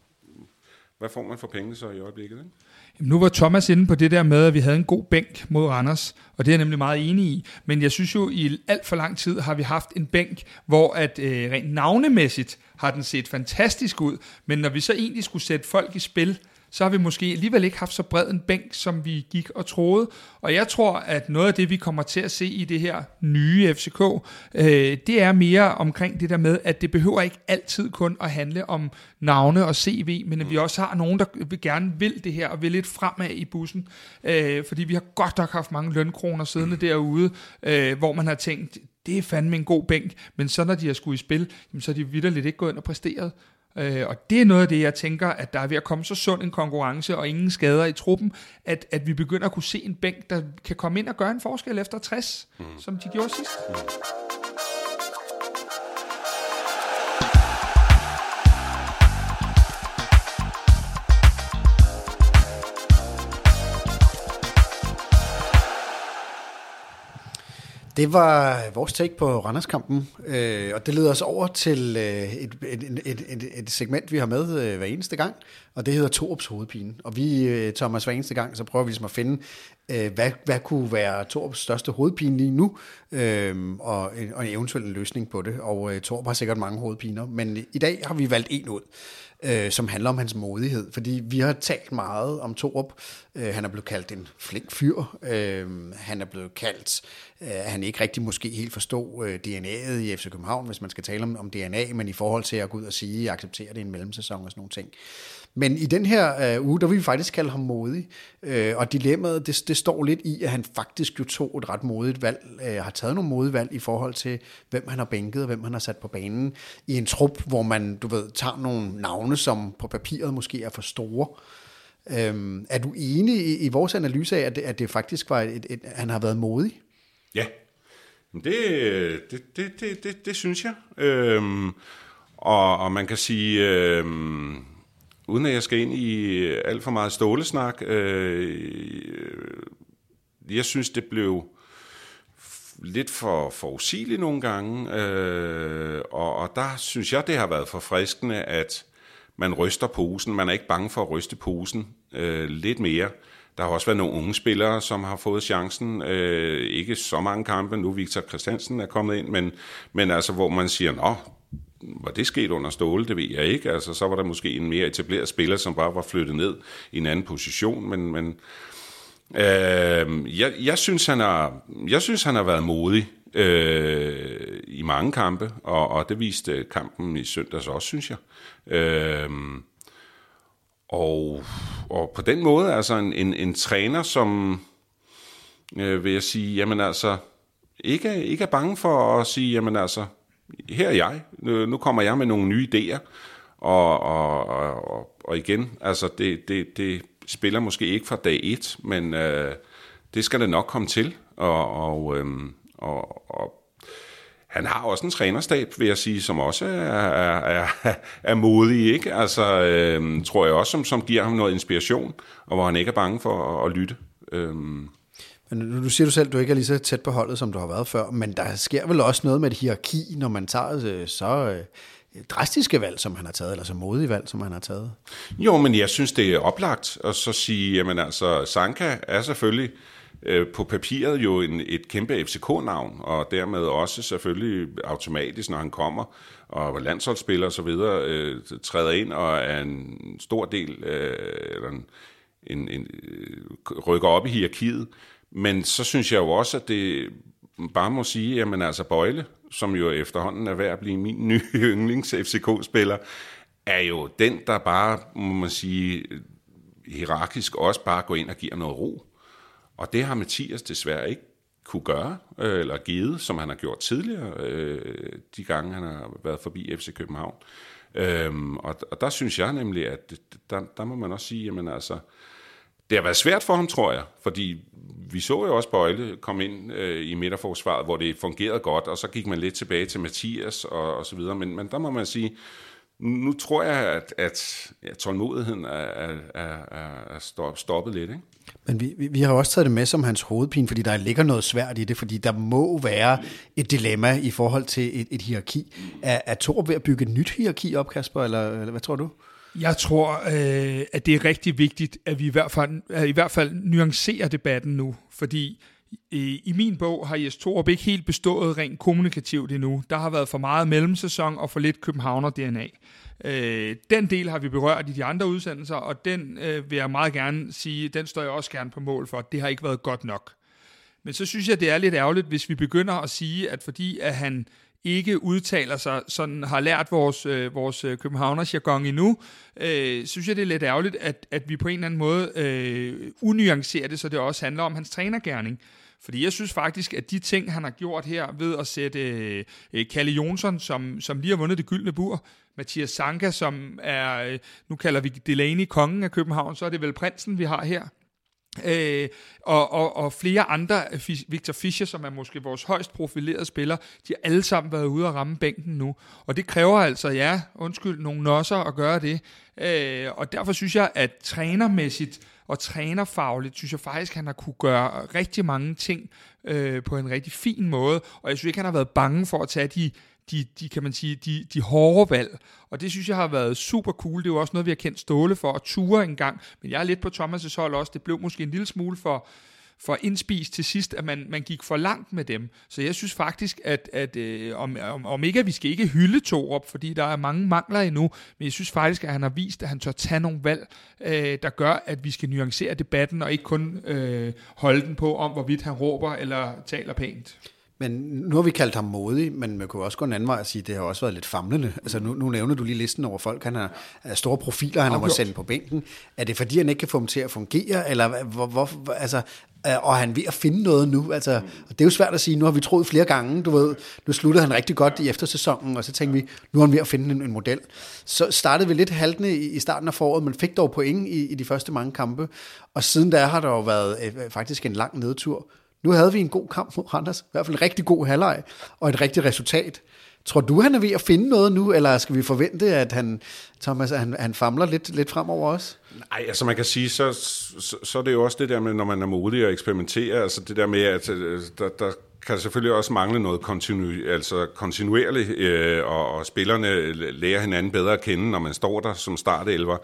hvad får man for penge så i øjeblikket? Ikke? Jamen, nu var Thomas inde på det der med, at vi havde en god bænk mod Randers, og det er jeg nemlig meget enig i. Men jeg synes jo, i alt for lang tid har vi haft en bænk, hvor at øh, rent navnemæssigt har den set fantastisk ud, men når vi så egentlig skulle sætte folk i spil, så har vi måske alligevel ikke haft så bred en bænk, som vi gik og troede. Og jeg tror, at noget af det, vi kommer til at se i det her nye FCK, øh, det er mere omkring det der med, at det behøver ikke altid kun at handle om navne og CV, men at vi også har nogen, der gerne vil det her og vil lidt fremad i bussen. Øh, fordi vi har godt nok haft mange lønkroner siddende derude, øh, hvor man har tænkt, det er fandme en god bænk, men så når de har skulle i spil, så er de vidderligt ikke gået ind og præsteret. Øh, og det er noget af det, jeg tænker, at der er ved at komme så sund en konkurrence og ingen skader i truppen, at, at vi begynder at kunne se en bænk, der kan komme ind og gøre en forskel efter 60, mm. som de gjorde sidst. Mm. Det var vores take på Randerskampen, øh, og det leder os over til øh, et, et, et, et, et segment, vi har med øh, hver eneste gang, og det hedder Torps hovedpine. Og vi, øh, Thomas, hver eneste gang, så prøver vi ligesom at finde, øh, hvad, hvad kunne være Torps største hovedpine lige nu, øh, og, og en eventuel løsning på det. Og øh, Torp har sikkert mange hovedpiner, men i dag har vi valgt en ud øh, som handler om hans modighed. Fordi vi har talt meget om Torup. Øh, han er blevet kaldt en flink fyr. Øh, han er blevet kaldt, øh, han ikke rigtig måske helt forstod øh, DNA'et i FC København, hvis man skal tale om, om DNA, men i forhold til at gå ud og sige, at jeg accepterer det i en mellemsæson og sådan nogle ting. Men i den her øh, uge, der vil vi faktisk kalde ham modig. Øh, og dilemmaet, det, det står lidt i, at han faktisk jo tog et ret modigt valg, øh, har taget nogle modige valg i forhold til, hvem han har bænket og hvem han har sat på banen. I en trup, hvor man, du ved, tager nogle navne, som på papiret måske er for store. Øh, er du enig i, i vores analyse af, at det, at det faktisk var, et, et, et, han har været modig? Ja, det, det, det, det, det, det synes jeg. Øhm, og, og man kan sige... Øhm, uden at jeg skal ind i øh, alt for meget stålesnak, øh, øh jeg synes, det blev lidt for forudsigeligt nogle gange, øh, og, og der synes jeg, det har været forfriskende, at man ryster posen. Man er ikke bange for at ryste posen øh, lidt mere. Der har også været nogle unge spillere, som har fået chancen. Øh, ikke så mange kampe. Nu Victor Christiansen er kommet ind, men, men altså, hvor man siger, nå, var det sket under Ståle, det ved jeg ikke. Altså, så var der måske en mere etableret spiller, som bare var flyttet ned i en anden position, men, men øh, jeg, jeg, synes, han har, jeg synes, han har været modig øh, i mange kampe, og, og det viste øh, kampen i søndags også, synes jeg. Øh, og, og på den måde, altså en, en, en træner, som øh, vil jeg sige, jamen altså, ikke, ikke er bange for at sige, jamen altså, her er jeg, nu kommer jeg med nogle nye idéer, og, og, og, og igen, altså det, det, det spiller måske ikke fra dag et, men øh, det skal det nok komme til, og, og, øh, og, og han har også en trænerstab, vil jeg sige, som også er, er, er, er modig, ikke? Altså, øh, tror jeg også, som, som giver ham noget inspiration, og hvor han ikke er bange for at, at lytte. Øh. Men nu siger du selv, at du ikke er lige så tæt på holdet, som du har været før, men der sker vel også noget med et hierarki, når man tager øh, så øh, drastiske valg, som han har taget, eller så modige valg, som han har taget. Jo, men jeg synes, det er oplagt at så sige, jamen altså, Sanka er selvfølgelig øh, på papiret jo en, et kæmpe FCK-navn, og dermed også selvfølgelig automatisk, når han kommer og landsholdsspiller osv., øh, træder ind og er en stor del, øh, eller en, en, en, øh, rykker op i hierarkiet. Men så synes jeg jo også, at det bare må sige, jamen altså Bøjle, som jo efterhånden er ved at blive min nye yndlings FCK-spiller, er jo den, der bare, må man sige, hierarkisk også bare går ind og giver noget ro. Og det har Mathias desværre ikke kunne gøre, øh, eller givet, som han har gjort tidligere, øh, de gange han har været forbi FC København. Øhm, og, og der synes jeg nemlig, at der, der må man også sige, jamen altså, det har været svært for ham, tror jeg, fordi vi så jo også Bøjle komme ind øh, i midterforsvaret, hvor det fungerede godt, og så gik man lidt tilbage til Mathias og, og så videre, men, men der må man sige, nu tror jeg, at, at ja, tålmodigheden er, er, er, er stoppet lidt, ikke? Men vi, vi, vi har også taget det med som hans hovedpine, fordi der ligger noget svært i det, fordi der må være et dilemma i forhold til et, et hierarki. Er, er Thor ved at bygge et nyt hierarki op, Kasper, eller, eller hvad tror du? Jeg tror, øh, at det er rigtig vigtigt, at vi i hvert fald, at i hvert fald nuancerer debatten nu, fordi i, i min bog har Jes Torup ikke helt bestået rent kommunikativt endnu. Der har været for meget mellemsæson og for lidt Københavner-DNA. Øh, den del har vi berørt i de andre udsendelser, og den øh, vil jeg meget gerne sige, den står jeg også gerne på mål for. Det har ikke været godt nok. Men så synes jeg, det er lidt ærgerligt, hvis vi begynder at sige, at fordi at han ikke udtaler sig, sådan har lært vores, øh, vores øh, københavners jargon endnu, øh, synes jeg, det er lidt ærgerligt, at, at vi på en eller anden måde øh, unuancerer det, så det også handler om hans trænergærning. Fordi jeg synes faktisk, at de ting, han har gjort her ved at sætte øh, øh Kalle Jonsson, som, som lige har vundet det gyldne bur, Mathias Sanka, som er, øh, nu kalder vi Delaney kongen af København, så er det vel prinsen, vi har her. Øh, og, og, og flere andre, øh, Victor Fischer, som er måske vores højst profilerede spiller, de har alle sammen været ude og ramme bænken nu. Og det kræver altså, ja, undskyld, nogle nosser at gøre det. Øh, og derfor synes jeg, at trænermæssigt og trænerfagligt, synes jeg faktisk, han har kunne gøre rigtig mange ting øh, på en rigtig fin måde. Og jeg synes ikke, han har været bange for at tage de de, de, kan man sige, de, de hårde valg. Og det synes jeg har været super cool. Det er jo også noget, vi har kendt Ståle for at ture en gang. Men jeg er lidt på Thomas' hold også. Det blev måske en lille smule for, for indspist til sidst, at man, man gik for langt med dem. Så jeg synes faktisk, at, at øh, om, om, om ikke, at vi skal ikke hylde Torup, fordi der er mange mangler endnu, men jeg synes faktisk, at han har vist, at han tør tage nogle valg, øh, der gør, at vi skal nuancere debatten, og ikke kun øh, holde den på, om hvorvidt han råber eller taler pænt. Men nu har vi kaldt ham modig, men man kunne også gå en anden vej og sige, at det har også været lidt famlende. Altså nu, nu nævner du lige listen over folk, han har er store profiler, han har måttet sende på bænken. Er det fordi, han ikke kan få dem til at fungere, eller hvor, hvor, altså, og er han ved at finde noget nu? Altså, og det er jo svært at sige, nu har vi troet flere gange, du ved, nu sluttede han rigtig godt i eftersæsonen, og så tænkte vi, nu er han ved at finde en, en model. Så startede vi lidt haltende i, i starten af foråret, men fik dog point i, i de første mange kampe, og siden da har der jo været øh, faktisk en lang nedtur. Nu havde vi en god kamp mod Randers, i hvert fald en rigtig god halvleg, og et rigtigt resultat. Tror du, han er ved at finde noget nu, eller skal vi forvente, at han, Thomas, han, han famler lidt, lidt fremover også? Nej, altså man kan sige, så, så, så er det jo også det der med, når man er modig og eksperimenterer, altså det der med, at øh, der, der kan selvfølgelig også mangle noget kontinu, altså kontinuerligt, øh, og, og spillerne lærer hinanden bedre at kende, når man står der som startelver.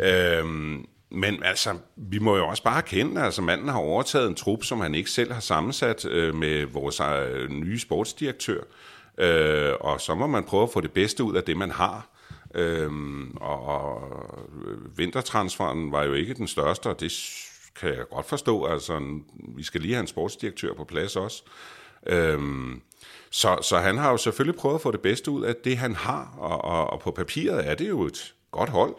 Øh, men altså, vi må jo også bare erkende, at altså, manden har overtaget en trup, som han ikke selv har sammensat øh, med vores øh, nye sportsdirektør. Øh, og så må man prøve at få det bedste ud af det, man har. Øh, og, og øh, vintertransferen var jo ikke den største, og det kan jeg godt forstå. Altså, vi skal lige have en sportsdirektør på plads også. Øh, så, så han har jo selvfølgelig prøvet at få det bedste ud af det, han har, og, og, og på papiret er det jo et godt hold.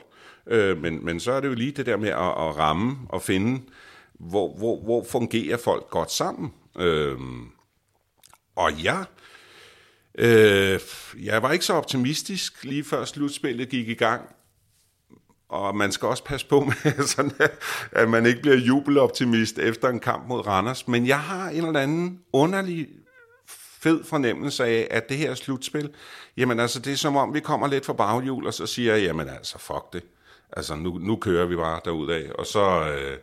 Øh, men, men så er det jo lige det der med at, at ramme og finde, hvor, hvor, hvor fungerer folk godt sammen. Øh, og ja, øh, jeg var ikke så optimistisk lige før slutspillet gik i gang. Og man skal også passe på med, sådan, at man ikke bliver jubeloptimist efter en kamp mod Randers. Men jeg har en eller anden underlig fed fornemmelse af, at det her slutspil, jamen altså, det er som om, vi kommer lidt fra baghjul, og så siger jeg, jamen altså, fuck det. Altså, nu, nu kører vi bare af, og så, øh,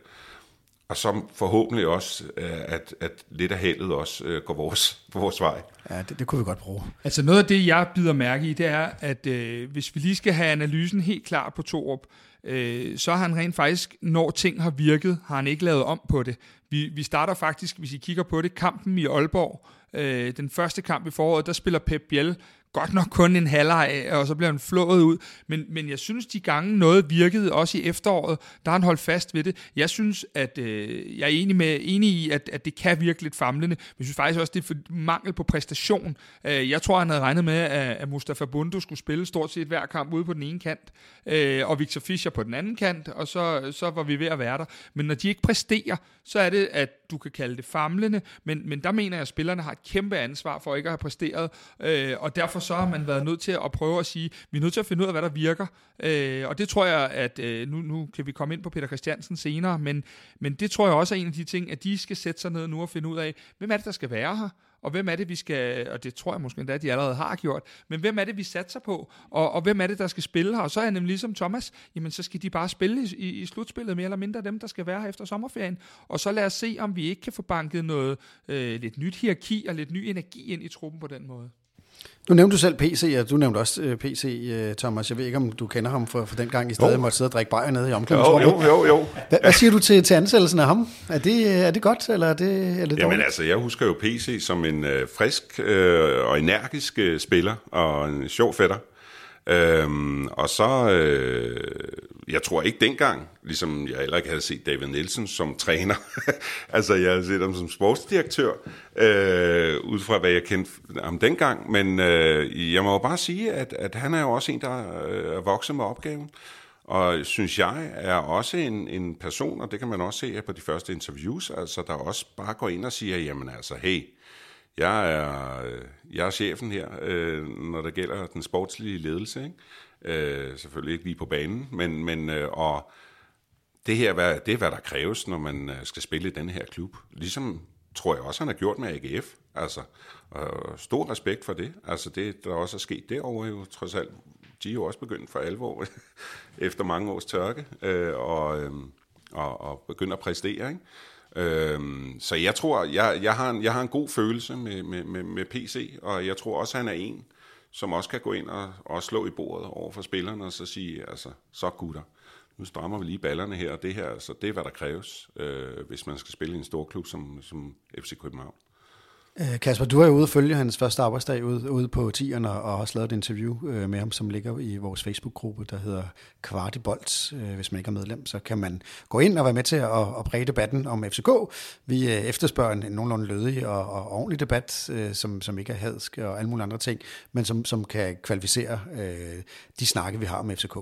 og så forhåbentlig også, øh, at, at lidt af heldet også øh, går vores, vores vej. Ja, det, det kunne vi godt bruge. Altså noget af det, jeg bider mærke i, det er, at øh, hvis vi lige skal have analysen helt klar på Torup, øh, så har han rent faktisk, når ting har virket, har han ikke lavet om på det. Vi, vi starter faktisk, hvis I kigger på det, kampen i Aalborg, øh, den første kamp i foråret, der spiller Pep Biel godt nok kun en halvleg, øh, og så bliver han flået ud. Men, men jeg synes, de gange noget virkede, også i efteråret, der har han holdt fast ved det. Jeg synes, at øh, jeg er enig, med, enig i, at, at det kan virke lidt famlende. Men jeg synes faktisk også, det er for mangel på præstation. Øh, jeg tror, han havde regnet med, at, at Mustafa Bundu skulle spille stort set hver kamp ude på den ene kant, øh, og Victor Fischer på den anden kant, og så, så var vi ved at være der. Men når de ikke præsterer, så er det, at du kan kalde det famlende, men, men der mener jeg, at spillerne har et kæmpe ansvar for ikke at have præsteret, øh, og derfor så har man været nødt til at prøve at sige, vi er nødt til at finde ud af, hvad der virker, øh, og det tror jeg, at øh, nu, nu kan vi komme ind på Peter Christiansen senere, men, men det tror jeg også er en af de ting, at de skal sætte sig ned nu og finde ud af, hvem er det, der skal være her, og hvem er det, vi skal, og det tror jeg måske endda, at de allerede har gjort, men hvem er det, vi satser på, og, og hvem er det, der skal spille her, og så er jeg nemlig ligesom Thomas, jamen så skal de bare spille i, i, i slutspillet, mere eller mindre dem, der skal være her efter sommerferien, og så lad os se, om vi ikke kan få banket noget øh, lidt nyt hierarki og lidt ny energi ind i truppen på den måde. Nu nævnte du selv PC, og du nævnte også øh, PC, øh, Thomas. Jeg ved ikke, om du kender ham for, for den gang, i stedet jo. måtte sidde og drikke bajer nede i omklædningsrummet. Jo, jo, jo. jo. Hvad, hvad siger du til, til ansættelsen af ham? Er det, er det godt, eller er det, er det dårligt? Jamen altså, jeg husker jo PC som en øh, frisk øh, og energisk øh, spiller, og en sjov fætter. Øhm, og så, øh, jeg tror ikke dengang, ligesom jeg heller ikke havde set David Nielsen som træner, altså jeg havde set ham som sportsdirektør, øh, ud fra hvad jeg kendte ham dengang, men øh, jeg må jo bare sige, at, at han er jo også en, der øh, er vokset med opgaven, og synes jeg er også en, en person, og det kan man også se på de første interviews, altså der også bare går ind og siger, jamen altså, hey, jeg er, jeg er chefen her, øh, når det gælder den sportslige ledelse. Ikke? Øh, selvfølgelig ikke lige på banen, men, men øh, og det her hvad, det er, hvad der kræves, når man øh, skal spille i den her klub. Ligesom tror jeg også, han har gjort med AGF. Altså, og stor respekt for det. Altså det, der også er sket derovre jo trods alt. De er jo også begyndt for alvor efter mange års tørke øh, og, øh, og, og begyndt at præstere. Ikke? Øhm, så jeg tror, jeg, jeg, har en, jeg har en god følelse med, med, med, med PC, og jeg tror også, han er en, som også kan gå ind og, og slå i bordet over for spillerne, og så sige, altså, så gutter, nu strammer vi lige ballerne her, og det her, så det er, hvad der kræves, øh, hvis man skal spille i en stor klub som, som FC København. Øh, Kasper, du er jo ude og følge hans første arbejdsdag ude, ude på Tierne og har også lavet et interview øh, med ham, som ligger i vores Facebook-gruppe, der hedder Kvartibolt. Øh, hvis man ikke er medlem, så kan man gå ind og være med til at, at præge debatten om FCK. Vi øh, efterspørger en, en nogenlunde lødig og, og ordentlig debat, øh, som, som ikke er hadsk og alle mulige andre ting, men som, som kan kvalificere øh, de snakke, vi har om FCK.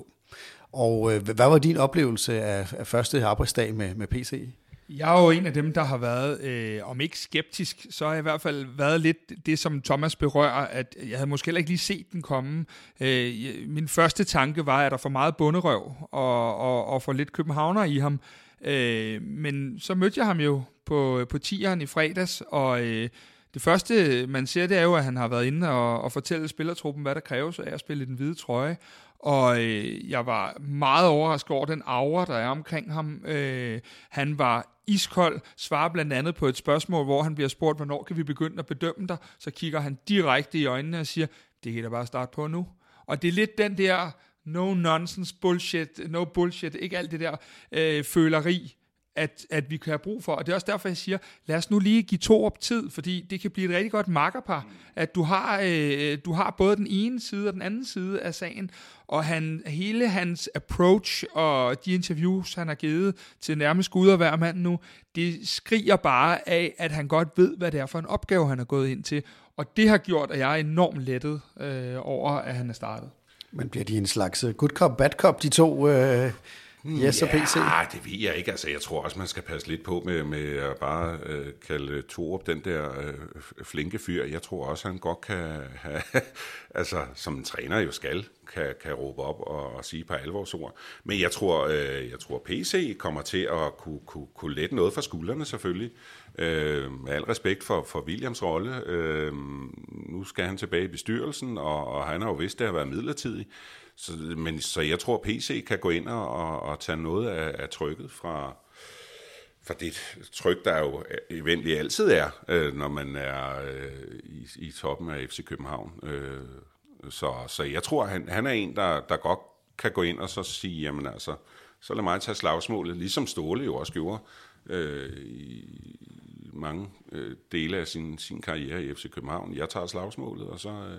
Og øh, hvad var din oplevelse af, af første arbejdsdag med, med PC? Jeg er jo en af dem, der har været, øh, om ikke skeptisk, så har jeg i hvert fald været lidt det, som Thomas berører, at jeg havde måske heller ikke lige set den komme. Øh, min første tanke var, at der for meget bunderøv og, og, og for lidt københavner i ham. Øh, men så mødte jeg ham jo på, på tieren i fredags, og øh, det første, man ser, det er jo, at han har været inde og, og fortælle spillertruppen, hvad der kræves af at spille i den hvide trøje. Og øh, jeg var meget overrasket over den aura, der er omkring ham. Øh, han var iskold, svarer blandt andet på et spørgsmål, hvor han bliver spurgt, hvornår kan vi begynde at bedømme dig? Så kigger han direkte i øjnene og siger, det kan da bare starte på nu. Og det er lidt den der no nonsense bullshit, no bullshit, ikke alt det der øh, føleri, at, at vi kan have brug for. Og det er også derfor, jeg siger, lad os nu lige give to op tid, fordi det kan blive et rigtig godt makkerpar, at du har, øh, du har både den ene side og den anden side af sagen, og han, hele hans approach og de interviews, han har givet til nærmest Gud og hver mand nu, det skriger bare af, at han godt ved, hvad det er for en opgave, han er gået ind til. Og det har gjort, at jeg er enormt lettet øh, over, at han er startet. Men bliver de en slags øh, good cop, bad cop, de to... Øh Yes og PC? Ja, det ved jeg ikke. Altså, jeg tror også, man skal passe lidt på med, med at bare øh, kalde Torup den der øh, flinke fyr. Jeg tror også, han godt kan have, altså som en træner jo skal, kan, kan råbe op og, og sige på alvorsord. Men jeg tror, øh, jeg tror PC kommer til at kunne, kunne, kunne lette noget fra skuldrene selvfølgelig. Øh, med al respekt for, for Williams rolle. Øh, nu skal han tilbage i bestyrelsen, og, og han har jo vidst, det har været midlertidigt. Så, men, så jeg tror, PC kan gå ind og, og, og tage noget af, af trykket fra, for det tryk, der jo eventuelt altid er, øh, når man er øh, i, i toppen af FC København. Øh, så, så jeg tror, han, han er en, der, der godt kan gå ind og så sige, jamen altså, så lad mig tage slagsmålet, ligesom Ståle jo også gjorde øh, i mange øh, dele af sin, sin karriere i FC København. Jeg tager slagsmålet, og så, øh,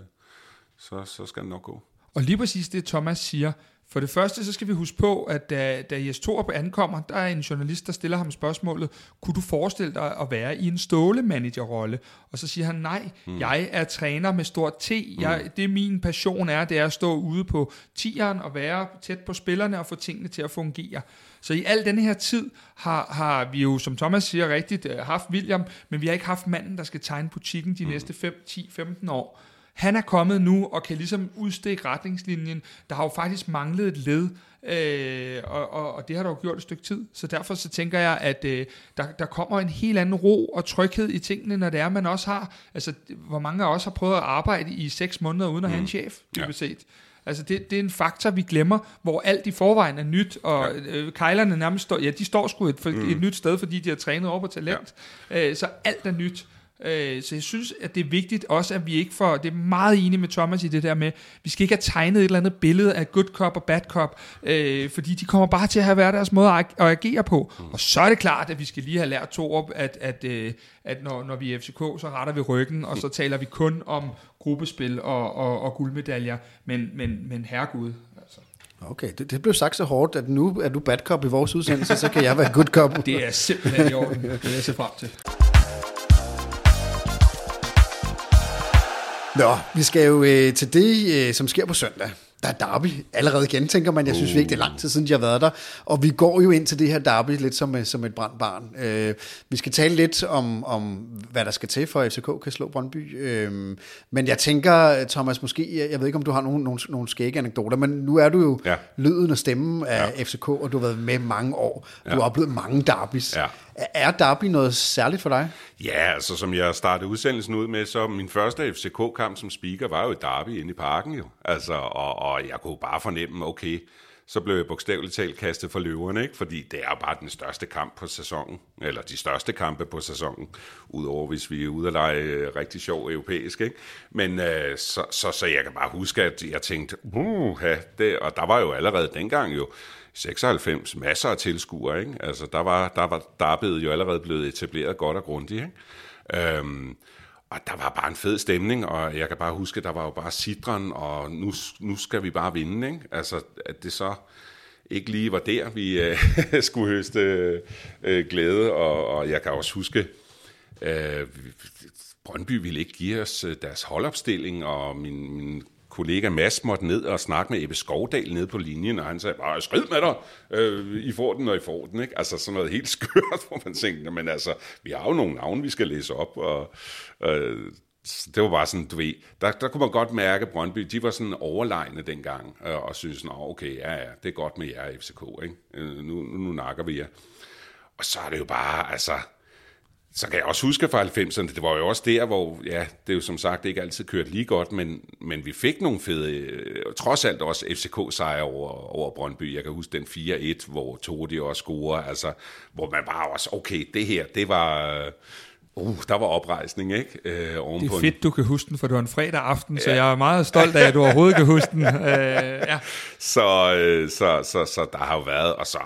så, så skal det nok gå. Og lige præcis det, Thomas siger, for det første, så skal vi huske på, at da, da Jes Torup ankommer, der er en journalist, der stiller ham spørgsmålet, kunne du forestille dig at være i en ståle-managerrolle? Og så siger han, nej, mm. jeg er træner med stort T. Jeg, mm. Det min passion er, det er at stå ude på tieren og være tæt på spillerne og få tingene til at fungere. Så i al denne her tid har, har vi jo, som Thomas siger rigtigt, øh, haft William, men vi har ikke haft manden, der skal tegne butikken de mm. næste 5, 10, 15 år. Han er kommet nu og kan ligesom udstikke retningslinjen. Der har jo faktisk manglet et led, øh, og, og, og det har der jo gjort et stykke tid. Så derfor så tænker jeg, at øh, der, der kommer en helt anden ro og tryghed i tingene, når det er, man også har, altså hvor mange af os har prøvet at arbejde i seks måneder uden at mm. have en chef, ja. set. Altså det, det er en faktor, vi glemmer, hvor alt i forvejen er nyt, og ja. øh, kejlerne nærmest står, ja, de står sgu et, for, mm. et nyt sted, fordi de har trænet over på talent. Ja. Øh, så alt er nyt. Øh, så jeg synes, at det er vigtigt også, at vi ikke får, det er meget enig med Thomas i det der med, vi skal ikke have tegnet et eller andet billede af good cop og bad cop, øh, fordi de kommer bare til at have hver deres måde at, at agere på. Mm. Og så er det klart, at vi skal lige have lært to op, at, at, øh, at når, når vi er FCK, så retter vi ryggen, og så taler vi kun om gruppespil og, og, og guldmedaljer, men, men, men herregud, altså. Okay, det, det blev sagt så hårdt, at nu er du bad cop i vores udsendelse, så kan jeg være good cop. Det er simpelthen i orden, det er jeg ser frem til. Nå, vi skal jo øh, til det, øh, som sker på søndag. Der er derby allerede igen, tænker man. Jeg synes uh. ikke, det er lang tid siden, de har været der. Og vi går jo ind til det her derby lidt som, øh, som et brændt barn. Øh, vi skal tale lidt om, om, hvad der skal til for, at FCK kan slå Brøndby. Øh, men jeg tænker, Thomas, måske, jeg ved ikke, om du har nogle, nogle, nogle skægge anekdoter, men nu er du jo ja. lyden og stemmen af ja. FCK, og du har været med mange år. Du ja. har oplevet mange derbys. Ja. Er derby noget særligt for dig? Ja, altså som jeg startede udsendelsen ud med, så min første FCK-kamp som speaker var jo et derby inde i parken jo. Altså, og, og jeg kunne bare fornemme, okay, så blev jeg bogstaveligt talt kastet for løverne, ikke? fordi det er bare den største kamp på sæsonen, eller de største kampe på sæsonen, udover hvis vi er ude at lege øh, rigtig sjov europæisk. Ikke? Men øh, så, så, så jeg kan bare huske, at jeg tænkte, uh, det, og der var jo allerede dengang jo, 96 masser af tilskuere, ikke? Altså, der var, der var derbyet jo allerede blevet etableret godt og grundigt, ikke? Øhm, og der var bare en fed stemning, og jeg kan bare huske, der var jo bare sidren, og nu, nu skal vi bare vinde, ikke? Altså, at det så ikke lige var der, vi øh, skulle høste øh, glæde, og, og jeg kan også huske, øh, Brøndby ville ikke give os øh, deres holdopstilling, og min, min kollega Mads måtte ned og snakke med Ebbe Skovdal nede på linjen, og han sagde bare, skrid med dig, øh, I får den, og I får den, ikke? Altså sådan noget helt skørt, hvor man tænkte, men altså, vi har jo nogle navne, vi skal læse op, og øh, det var bare sådan, du ved, der, der kunne man godt mærke, at Brøndby, de var sådan overlegne dengang, øh, og synes, sådan, okay, ja, ja, det er godt med jer, FCK, ikke? Øh, nu, nu, nu nakker vi jer. Og så er det jo bare, altså, så kan jeg også huske fra 90'erne, det var jo også der, hvor, ja, det er jo som sagt ikke altid kørt lige godt, men, men vi fik nogle fede, øh, trods alt også FCK-sejre over, over Brøndby. Jeg kan huske den 4-1, hvor Todi også scorer, altså, hvor man bare også, okay, det her, det var... Uh, der var oprejsning, ikke? Øh, det er fedt, du kan huske den, for det var en fredag aften, ja. så jeg er meget stolt af, at du overhovedet kan huske den. Øh, ja. så, øh, så, så, så der har jo været, og så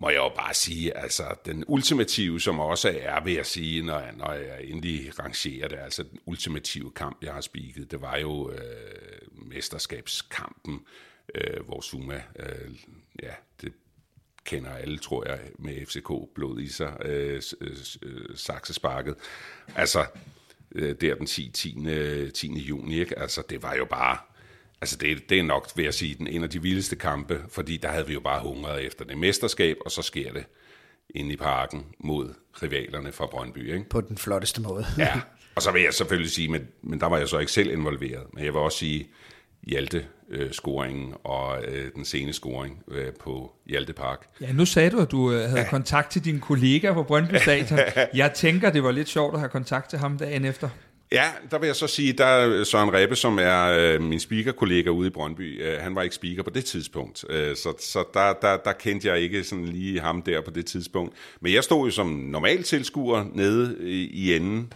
må jeg jo bare sige, altså den ultimative, som også er, vil jeg sige, når jeg, når jeg endelig rangerer det, altså den ultimative kamp, jeg har spiket, det var jo øh, mesterskabskampen, øh, hvor Zuma, øh, ja, det kender alle, tror jeg, med FCK-blod i sig, øh, øh, øh, saksesparket. Altså, øh, der den 10. 10. 10. juni, ikke? Altså, det var jo bare Altså det, det er nok, vil jeg sige, den en af de vildeste kampe, fordi der havde vi jo bare hungret efter det mesterskab, og så sker det inde i parken mod rivalerne fra Brøndby. Ikke? På den flotteste måde. ja, og så vil jeg selvfølgelig sige, men, men der var jeg så ikke selv involveret, men jeg vil også sige, Hjalte-scoringen og øh, den sene scoring øh, på Hjalte Park. Ja, nu sagde du, at du øh, havde ja. kontakt til din kollega på Brøndby Stadion. Jeg tænker, det var lidt sjovt at have kontakt til ham dagen efter. Ja, der vil jeg så sige, der er Søren Rebbe, som er øh, min speakerkollega ude i Brøndby, øh, han var ikke speaker på det tidspunkt, øh, så, så der, der, der kendte jeg ikke sådan lige ham der på det tidspunkt. Men jeg stod jo som normal tilskuer nede i, i enden,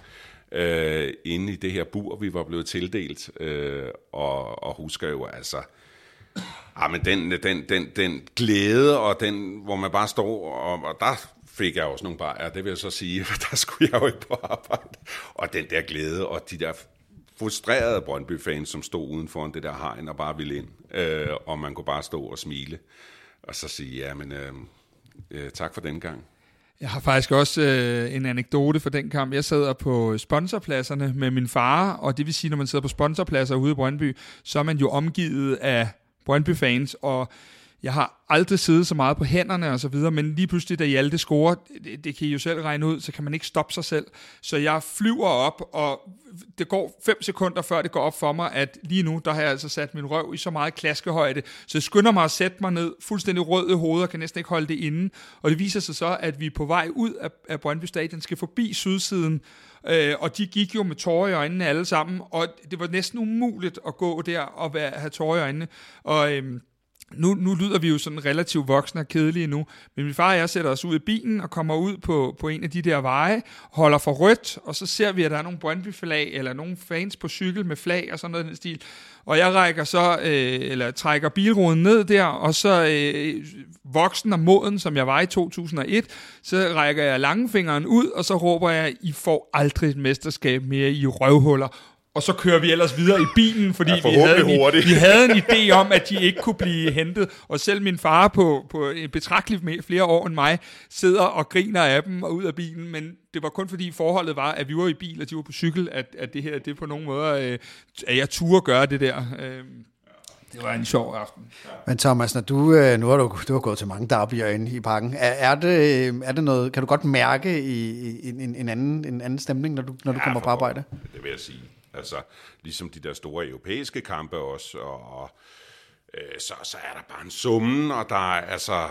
øh, inde i det her bur, vi var blevet tildelt, øh, og, og husker jo altså, Ah, men den, den, den, den glæde, og den, hvor man bare står, og, og der fik jeg også nogle bajer, det vil jeg så sige, for der skulle jeg jo ikke på arbejde. Og den der glæde, og de der frustrerede Brøndby-fans, som stod uden for det der hegn og bare ville ind, øh, og man kunne bare stå og smile, og så sige, ja, men øh, øh, tak for den gang. Jeg har faktisk også øh, en anekdote for den kamp. Jeg sidder på sponsorpladserne med min far, og det vil sige, når man sidder på sponsorpladser ude i Brøndby, så er man jo omgivet af Brøndby-fans, og jeg har aldrig siddet så meget på hænderne og så videre, men lige pludselig, da Hjalte scorer, det, det kan I jo selv regne ud, så kan man ikke stoppe sig selv. Så jeg flyver op, og det går fem sekunder, før det går op for mig, at lige nu, der har jeg altså sat min røv i så meget klaskehøjde, så jeg skynder mig at sætte mig ned, fuldstændig rød i hovedet, og kan næsten ikke holde det inde. Og det viser sig så, at vi på vej ud af, af Brøndby Stadion skal forbi sydsiden, øh, og de gik jo med tårer i øjnene alle sammen, og det var næsten umuligt at gå der og være, have tårer i øjnene. Og øh, nu, nu lyder vi jo sådan relativt voksne og kedelige nu, men min far og jeg sætter os ud i bilen og kommer ud på, på en af de der veje, holder for rødt, og så ser vi, at der er nogle Brøndby-flag, eller nogle fans på cykel med flag og sådan noget i den stil. Og jeg rækker så, øh, eller trækker bilruden ned der, og så øh, voksen og moden, som jeg var i 2001, så rækker jeg langfingeren ud, og så råber jeg, I får aldrig et mesterskab mere i røvhuller og så kører vi ellers videre i bilen, fordi ja, vi, havde en, vi havde en idé om, at de ikke kunne blive hentet. Og selv min far på, på en betragteligt flere år end mig, sidder og griner af dem og ud af bilen. Men det var kun fordi forholdet var, at vi var i bil, og de var på cykel, at, at det her, det på nogen måde, øh, at jeg turde gøre det der. Øh, det var en sjov aften. Ja. Men Thomas, når du, øh, nu har du, du har gået til mange derbyer inde i parken, er, er, det, er det noget, kan du godt mærke i, i en, en, anden, en anden stemning, når du, når du ja, kommer på arbejde? Det vil jeg sige. Altså, ligesom de der store europæiske kampe også, og, øh, så, så er der bare en summen, og der er, altså,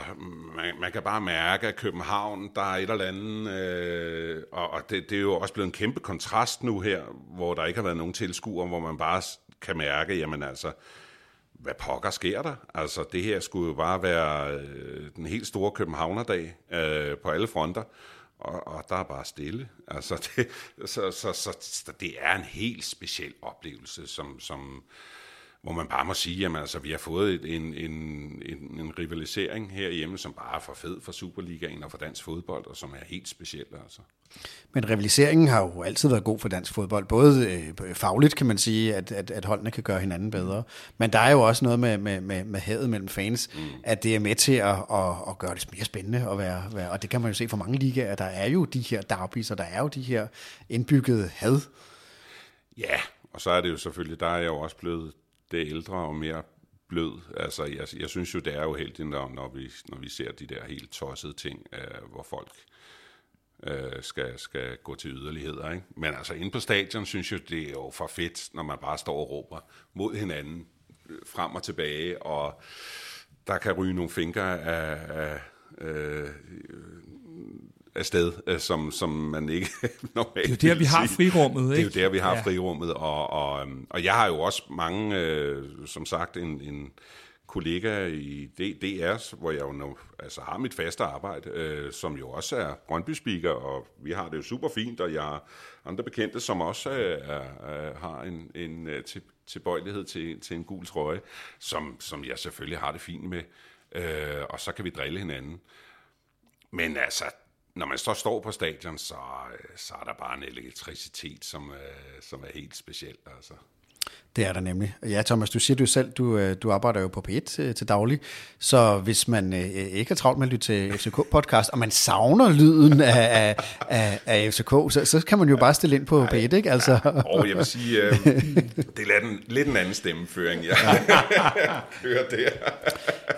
man, man kan bare mærke, at København, der er et eller andet, øh, og, og det, det er jo også blevet en kæmpe kontrast nu her, hvor der ikke har været nogen tilskuere, hvor man bare kan mærke, jamen altså, hvad pokker sker der? Altså, det her skulle jo bare være øh, den helt store Københavnerdag øh, på alle fronter og, og der er bare stille. Altså det, så, så, så, så det er en helt speciel oplevelse, som, som, hvor man bare må sige, at altså, vi har fået en, en, en, en rivalisering herhjemme, som bare er for fed for Superligaen og for dansk fodbold, og som er helt speciel. Altså. Men rivaliseringen har jo altid været god for dansk fodbold. Både øh, fagligt kan man sige, at, at, at holdene kan gøre hinanden bedre. Men der er jo også noget med, med, med, med hadet mellem fans, mm. at det er med til at, at, at gøre det mere spændende. At være, være, og det kan man jo se for mange ligaer. Der er jo de her derbys, og der er jo de her indbyggede had. Ja, og så er det jo selvfølgelig, der er jeg jo også blevet det ældre og mere blød. Altså, jeg, jeg synes jo, det er jo heldigt, når, når, vi, når vi ser de der helt tossede ting, øh, hvor folk øh, skal, skal gå til yderligheder. Ikke? Men altså, inde på stadion synes jeg, det er jo for fedt, når man bare står og råber mod hinanden øh, frem og tilbage, og der kan ryge nogle fingre af, af øh, afsted, øh, som, som man ikke normalt Det er jo der, vi har frirummet, ikke? Det er jo der, vi har ja. frirummet, og, og, øhm, og jeg har jo også mange, øh, som sagt, en, en kollega i DR's, hvor jeg jo nu, altså har mit faste arbejde, øh, som jo også er Brøndby-speaker, og vi har det jo super fint, og jeg har andre bekendte, som også er, er, har en, en øh, til, tilbøjelighed til, til en gul trøje, som, som jeg selvfølgelig har det fint med, øh, og så kan vi drille hinanden. Men altså, når man så står på stadion, så, øh, så er der bare en elektricitet, som, øh, som er helt speciel. Altså. Det er der nemlig. Ja, Thomas, du siger du selv, du, øh, du arbejder jo på P1 til, til daglig, så hvis man øh, ikke har travlt med at lytte til FCK-podcast, og man savner lyden af, af, af FCK, så, så kan man jo bare stille ind på P1, ikke? Altså. Ja, og jeg vil sige, øh, det er en, lidt en anden stemmeføring, jeg hører der.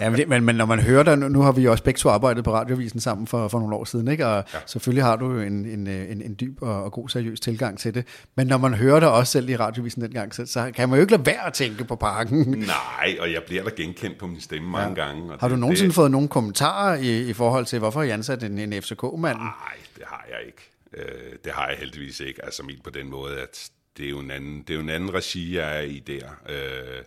ja, men, det, men, men når man hører dig, nu, nu har vi jo også begge to arbejdet på Radiovisen sammen for, for nogle år siden, ikke? og ja. selvfølgelig har du jo en, en, en, en dyb og, og god seriøs tilgang til det, men når man hører dig også selv i Radiovisen dengang, så, så kan man jo ikke lade være at tænke på parken. Nej, og jeg bliver da genkendt på min stemme ja. mange gange. Og har du det, nogensinde det... fået nogle kommentarer i, i forhold til, hvorfor I ansat en, en FCK-mand? Nej, det har jeg ikke. Øh, det har jeg heldigvis ikke. Altså mit på den måde, at det, er jo en anden, det er jo en anden regi, jeg er i der. Øh,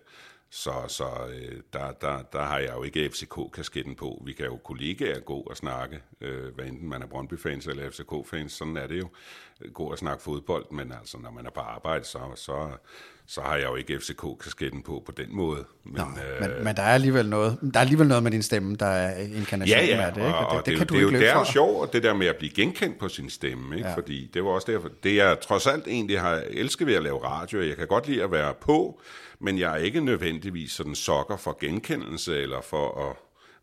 så, så øh, der, der, der har jeg jo ikke FCK-kasketten på. Vi kan jo kollegaer gå og snakke, øh, hvad enten man er Brøndby-fans eller FCK-fans. Sådan er det jo. Gå og snakke fodbold, men altså, når man er på arbejde, så, så, så har jeg jo ikke FCK-kasketten på på den måde. Men, Nå, øh, men, men der er alligevel noget, der er alligevel noget med din stemme, der er inkarnation ja, ja, af det, ikke? Og, og det, det, det, det, er jo, det er jo sjovt, det der med at blive genkendt på sin stemme, ikke? Ja. fordi det var også derfor, det jeg trods alt egentlig har elsket ved at lave radio, jeg kan godt lide at være på, men jeg er ikke nødvendigvis sådan sokker for genkendelse eller for at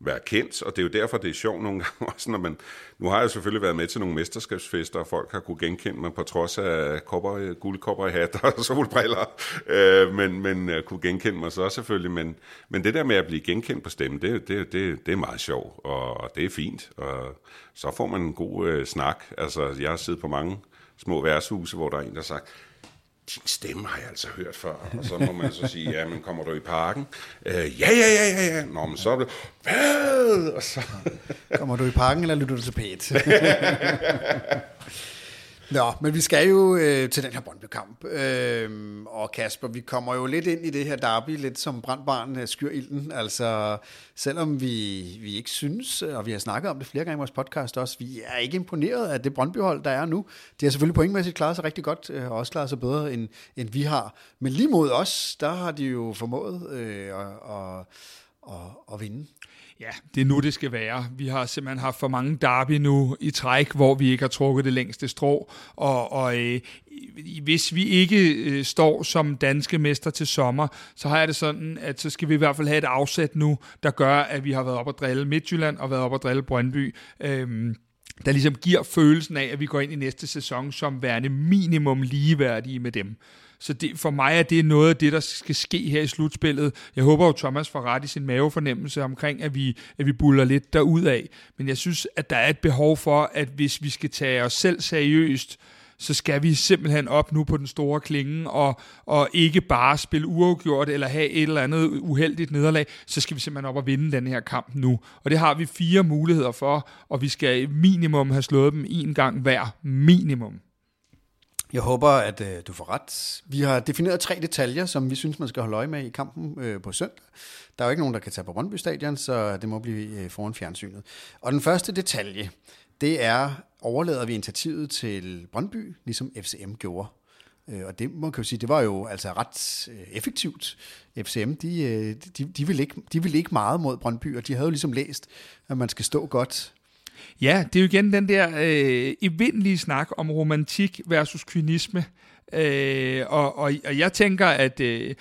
være kendt, og det er jo derfor, det er sjovt nogle gange også, når man, nu har jeg selvfølgelig været med til nogle mesterskabsfester, og folk har kunne genkende mig på trods af kopper, gule kopper i hat og solbriller, øh, men, men øh, kunne genkende mig så selvfølgelig, men, men det der med at blive genkendt på stemmen, det, det, det, det er meget sjovt, og, det er fint, og så får man en god øh, snak, altså jeg har siddet på mange små værtshuse, hvor der er en, der har sagt, din stemme har jeg altså hørt før. Og så må man så sige, ja, men kommer du i parken? Øh, ja, ja, ja, ja, ja. Nå, men så er det, hvad? Og så... kommer du i parken, eller lytter du til pæt? Nå, men vi skal jo øh, til den her Brøndby-kamp. Øh, og Kasper, vi kommer jo lidt ind i det her derby, lidt som brandbarn øh, skyr ilden. Altså, selvom vi, vi ikke synes, øh, og vi har snakket om det flere gange i vores podcast også, vi er ikke imponeret af det Brøndby-hold, der er nu. De har selvfølgelig pointmæssigt klaret sig rigtig godt, øh, og også klaret sig bedre, end, end vi har. Men lige mod os, der har de jo formået øh, at, at, at, at vinde. Ja, det er nu, det skal være. Vi har simpelthen haft for mange derby nu i træk, hvor vi ikke har trukket det længste strå, og, og øh, hvis vi ikke øh, står som danske mester til sommer, så har jeg det sådan, at så skal vi i hvert fald have et afsæt nu, der gør, at vi har været op og drille Midtjylland og været op og drille Brøndby. Øh, der ligesom giver følelsen af, at vi går ind i næste sæson som værende minimum ligeværdige med dem. Så det, for mig er det noget af det, der skal ske her i slutspillet. Jeg håber jo, Thomas får ret i sin mavefornemmelse omkring, at vi, at vi buller lidt derud af. Men jeg synes, at der er et behov for, at hvis vi skal tage os selv seriøst, så skal vi simpelthen op nu på den store klinge, og, og ikke bare spille uafgjort, eller have et eller andet uheldigt nederlag, så skal vi simpelthen op og vinde den her kamp nu. Og det har vi fire muligheder for, og vi skal minimum have slået dem en gang hver. Minimum. Jeg håber, at øh, du får ret. Vi har defineret tre detaljer, som vi synes, man skal holde øje med i kampen øh, på søndag. Der er jo ikke nogen, der kan tage på Brøndby Stadion, så det må blive øh, foran fjernsynet. Og den første detalje, det er, overlader vi initiativet til Brøndby, ligesom FCM gjorde. Øh, og det må kan jo sige, det var jo altså ret øh, effektivt. FCM, de, øh, de, de, ville ikke, de ville ikke meget mod Brøndby, og de havde jo ligesom læst, at man skal stå godt Ja, det er jo igen den der øh, evindelige snak om romantik versus kynisme. Øh, og, og, og jeg tænker, at øh,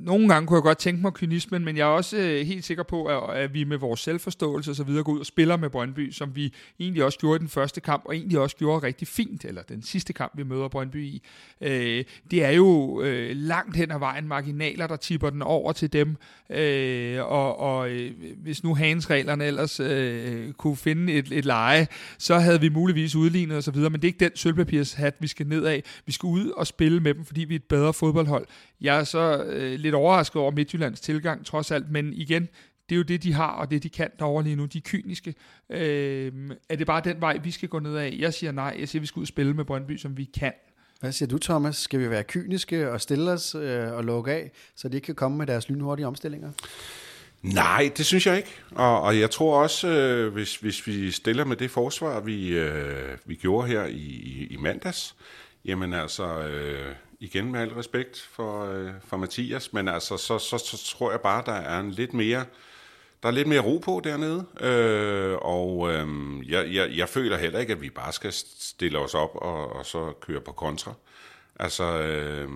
nogle gange kunne jeg godt tænke mig kynismen, men jeg er også øh, helt sikker på, at, at vi med vores selvforståelse og så videre går ud og spiller med Brøndby, som vi egentlig også gjorde i den første kamp, og egentlig også gjorde rigtig fint, eller den sidste kamp, vi møder Brøndby i. Øh, det er jo øh, langt hen ad vejen marginaler, der tipper den over til dem, øh, og, og øh, hvis nu Hans-reglerne ellers øh, kunne finde et, et leje, så havde vi muligvis udlignet og så videre, men det er ikke den sølvpapirshat, vi skal ned af. Vi skal ud og spille med dem, fordi vi er et bedre fodboldhold. Jeg er så øh, lidt overrasket over Midtjyllands tilgang, trods alt, men igen, det er jo det, de har, og det, de kan derovre lige nu. De er kyniske. Øh, er det bare den vej, vi skal gå ned af? Jeg siger nej. Jeg siger, vi skal ud og spille med Brøndby, som vi kan. Hvad siger du, Thomas? Skal vi være kyniske og stille os øh, og lukke af, så de ikke kan komme med deres lynhurtige omstillinger? Nej, det synes jeg ikke. Og, og jeg tror også, øh, hvis, hvis vi stiller med det forsvar, vi, øh, vi gjorde her i, i, i mandags, jamen altså, øh, igen med al respekt for, øh, for Mathias, men altså, så, så, så tror jeg bare, der er en lidt mere, der er lidt mere ro på dernede, øh, og øh, jeg, jeg, jeg føler heller ikke, at vi bare skal stille os op og, og så køre på kontra. Altså, øh,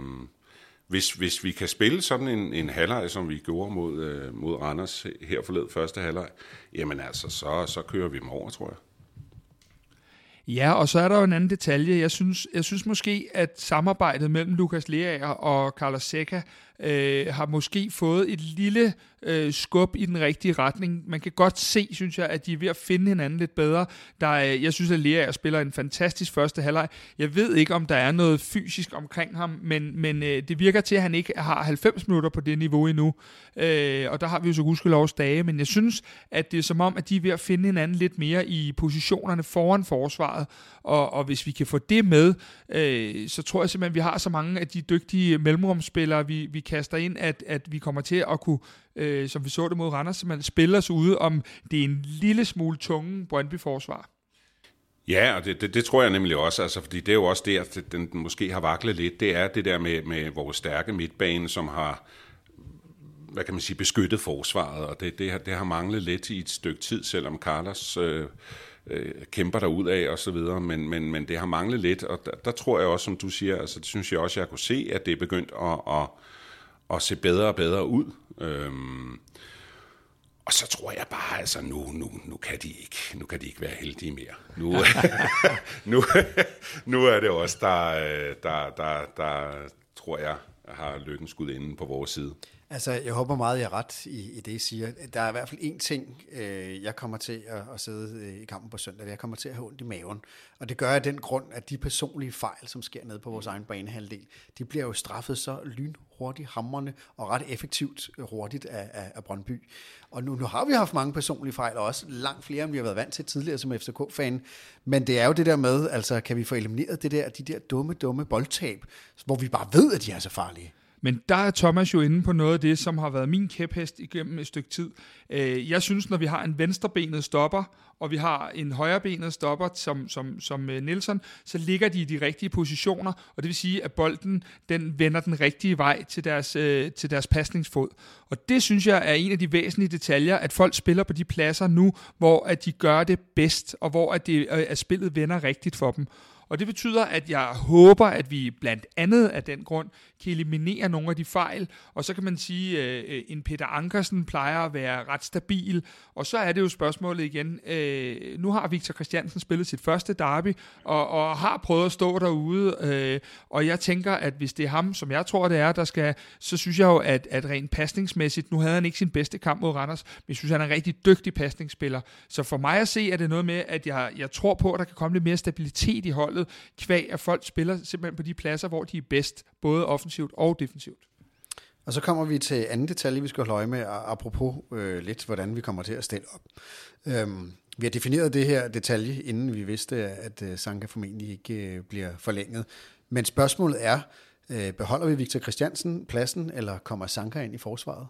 hvis, hvis vi kan spille sådan en, en halvleg, som vi gjorde mod, øh, mod Randers her forled første halvleg, jamen altså, så, så kører vi dem over, tror jeg. Ja, og så er der jo en anden detalje. Jeg synes, jeg synes måske, at samarbejdet mellem Lukas Leaer og Carlos Seca øh, har måske fået et lille øh, skub i den rigtige retning. Man kan godt se, synes jeg, at de er ved at finde hinanden lidt bedre. Der er, jeg synes, at Lea spiller en fantastisk første halvleg. Jeg ved ikke, om der er noget fysisk omkring ham, men, men øh, det virker til, at han ikke har 90 minutter på det niveau endnu. Øh, og der har vi jo så gudskelovs dage, men jeg synes, at det er som om, at de er ved at finde hinanden lidt mere i positionerne foran forsvaret. Og, og hvis vi kan få det med, øh, så tror jeg simpelthen, at vi har så mange af de dygtige mellemrumspillere, vi, vi kaster ind, at, at vi kommer til at kunne, øh, som vi så det mod Randers, simpelthen spille os ude, om det er en lille smule tunge Brøndby-forsvar. Ja, og det, det, det tror jeg nemlig også, altså, fordi det er jo også der, at den, den måske har vaklet lidt, det er det der med, med vores stærke midtbane, som har hvad kan man sige, beskyttet forsvaret, og det, det, har, det har manglet lidt i et stykke tid, selvom Carlos øh, øh, kæmper der ud af og så videre, men, men, men det har manglet lidt, og der, der tror jeg også, som du siger, altså det synes jeg også, jeg kunne se, at det er begyndt at, at, at se bedre og bedre ud. Øhm, og så tror jeg bare, altså nu, nu, nu, kan de ikke, nu kan de ikke være heldige mere. Nu, nu, nu er det også der, der, der, der, tror jeg, har lykken skud inden på vores side. Altså, jeg håber meget, jeg er ret i, i det, I siger. Der er i hvert fald én ting, øh, jeg kommer til at, at sidde øh, i kampen på søndag. Jeg kommer til at have ondt i maven. Og det gør jeg af den grund, at de personlige fejl, som sker nede på vores egen banehalvdel, de bliver jo straffet så lynhurtigt, hammerne og ret effektivt hurtigt af, af, af Brøndby. Og nu, nu har vi haft mange personlige fejl, og også langt flere, end vi har været vant til tidligere som FCK-fan. Men det er jo det der med, altså kan vi få elimineret det der, de der dumme, dumme boldtab, hvor vi bare ved, at de er så farlige. Men der er Thomas jo inde på noget af det, som har været min kæphest igennem et stykke tid. Øh, jeg synes, når vi har en venstrebenet stopper, og vi har en højrebenet stopper som, som, som øh, Nielsen, så ligger de i de rigtige positioner, og det vil sige, at bolden den vender den rigtige vej til deres, øh, til deres pasningsfod. Og det synes jeg er en af de væsentlige detaljer, at folk spiller på de pladser nu, hvor at de gør det bedst, og hvor at, det, øh, at spillet vender rigtigt for dem. Og det betyder, at jeg håber, at vi blandt andet af den grund kan eliminere nogle af de fejl. Og så kan man sige, at øh, en Peter Ankersen plejer at være ret stabil. Og så er det jo spørgsmålet igen. Øh, nu har Victor Christiansen spillet sit første derby, og, og har prøvet at stå derude. Øh, og jeg tænker, at hvis det er ham, som jeg tror, det er, der skal, så synes jeg jo, at, at rent pasningsmæssigt, nu havde han ikke sin bedste kamp mod Randers, men jeg synes, han er en rigtig dygtig pasningsspiller. Så for mig at se, er det noget med, at jeg, jeg tror på, at der kan komme lidt mere stabilitet i holdet, kvæg at folk spiller simpelthen på de pladser, hvor de er bedst, både offensivt og defensivt. Og så kommer vi til anden detalje, vi skal holde øje med, apropos øh, lidt, hvordan vi kommer til at stille op. Øhm, vi har defineret det her detalje, inden vi vidste, at øh, Sanka formentlig ikke øh, bliver forlænget. Men spørgsmålet er, øh, beholder vi Victor Christiansen pladsen, eller kommer Sanka ind i forsvaret?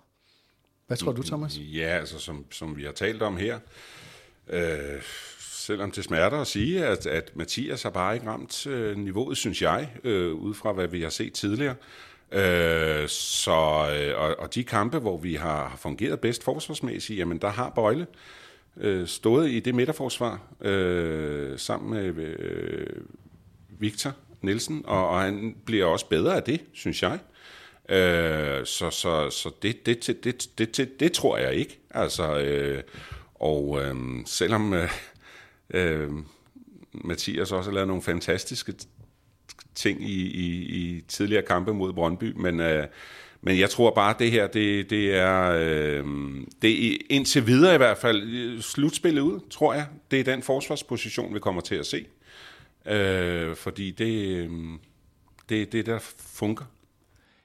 Hvad tror du, Thomas? Ja, altså som, som vi har talt om her, øh, selvom det smerter at sige, at, at Mathias har bare ikke ramt øh, niveauet, synes jeg, øh, ud fra hvad vi har set tidligere. Øh, så, øh, og, og de kampe, hvor vi har fungeret bedst forsvarsmæssigt, jamen der har Bøjle øh, stået i det midterforsvar øh, sammen med øh, Victor Nielsen, og, og han bliver også bedre af det, synes jeg. Øh, så så, så det, det, det, det, det, det, det tror jeg ikke. Altså, øh, og øh, selvom øh, øh, Mathias også har lavet nogle fantastiske ting i, i, i tidligere kampe mod Brøndby, men, øh, men jeg tror bare, at det her, det, det er, øh, det er indtil videre i hvert fald øh, slutspillet ud, tror jeg. Det er den forsvarsposition, vi kommer til at se. Øh, fordi det, øhm, det, det der funker.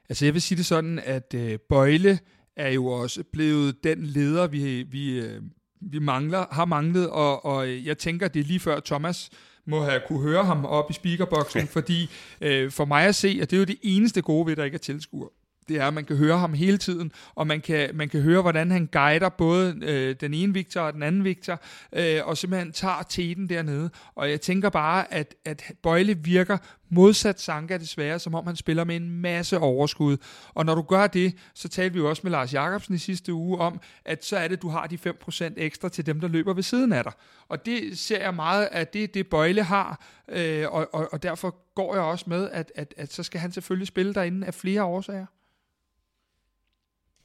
Altså jeg vil sige det sådan, at øh, Bøjle er jo også blevet den leder, vi, vi, øh, vi mangler, har manglet, og, og jeg tænker, det er lige før Thomas må have kunne høre ham op i speakerboksen, fordi øh, for mig at se, at det er jo det eneste gode ved, at der ikke er tilskuer det er, at man kan høre ham hele tiden, og man kan, man kan høre, hvordan han guider både øh, den ene Victor og den anden Victor, øh, og simpelthen tager teten dernede. Og jeg tænker bare, at, at Bøjle virker modsat Sanka desværre, som om han spiller med en masse overskud. Og når du gør det, så talte vi jo også med Lars Jakobsen i sidste uge om, at så er det, du har de 5% ekstra til dem, der løber ved siden af dig. Og det ser jeg meget, at det det Bøjle har, øh, og, og, og derfor går jeg også med, at, at, at så skal han selvfølgelig spille derinde af flere årsager.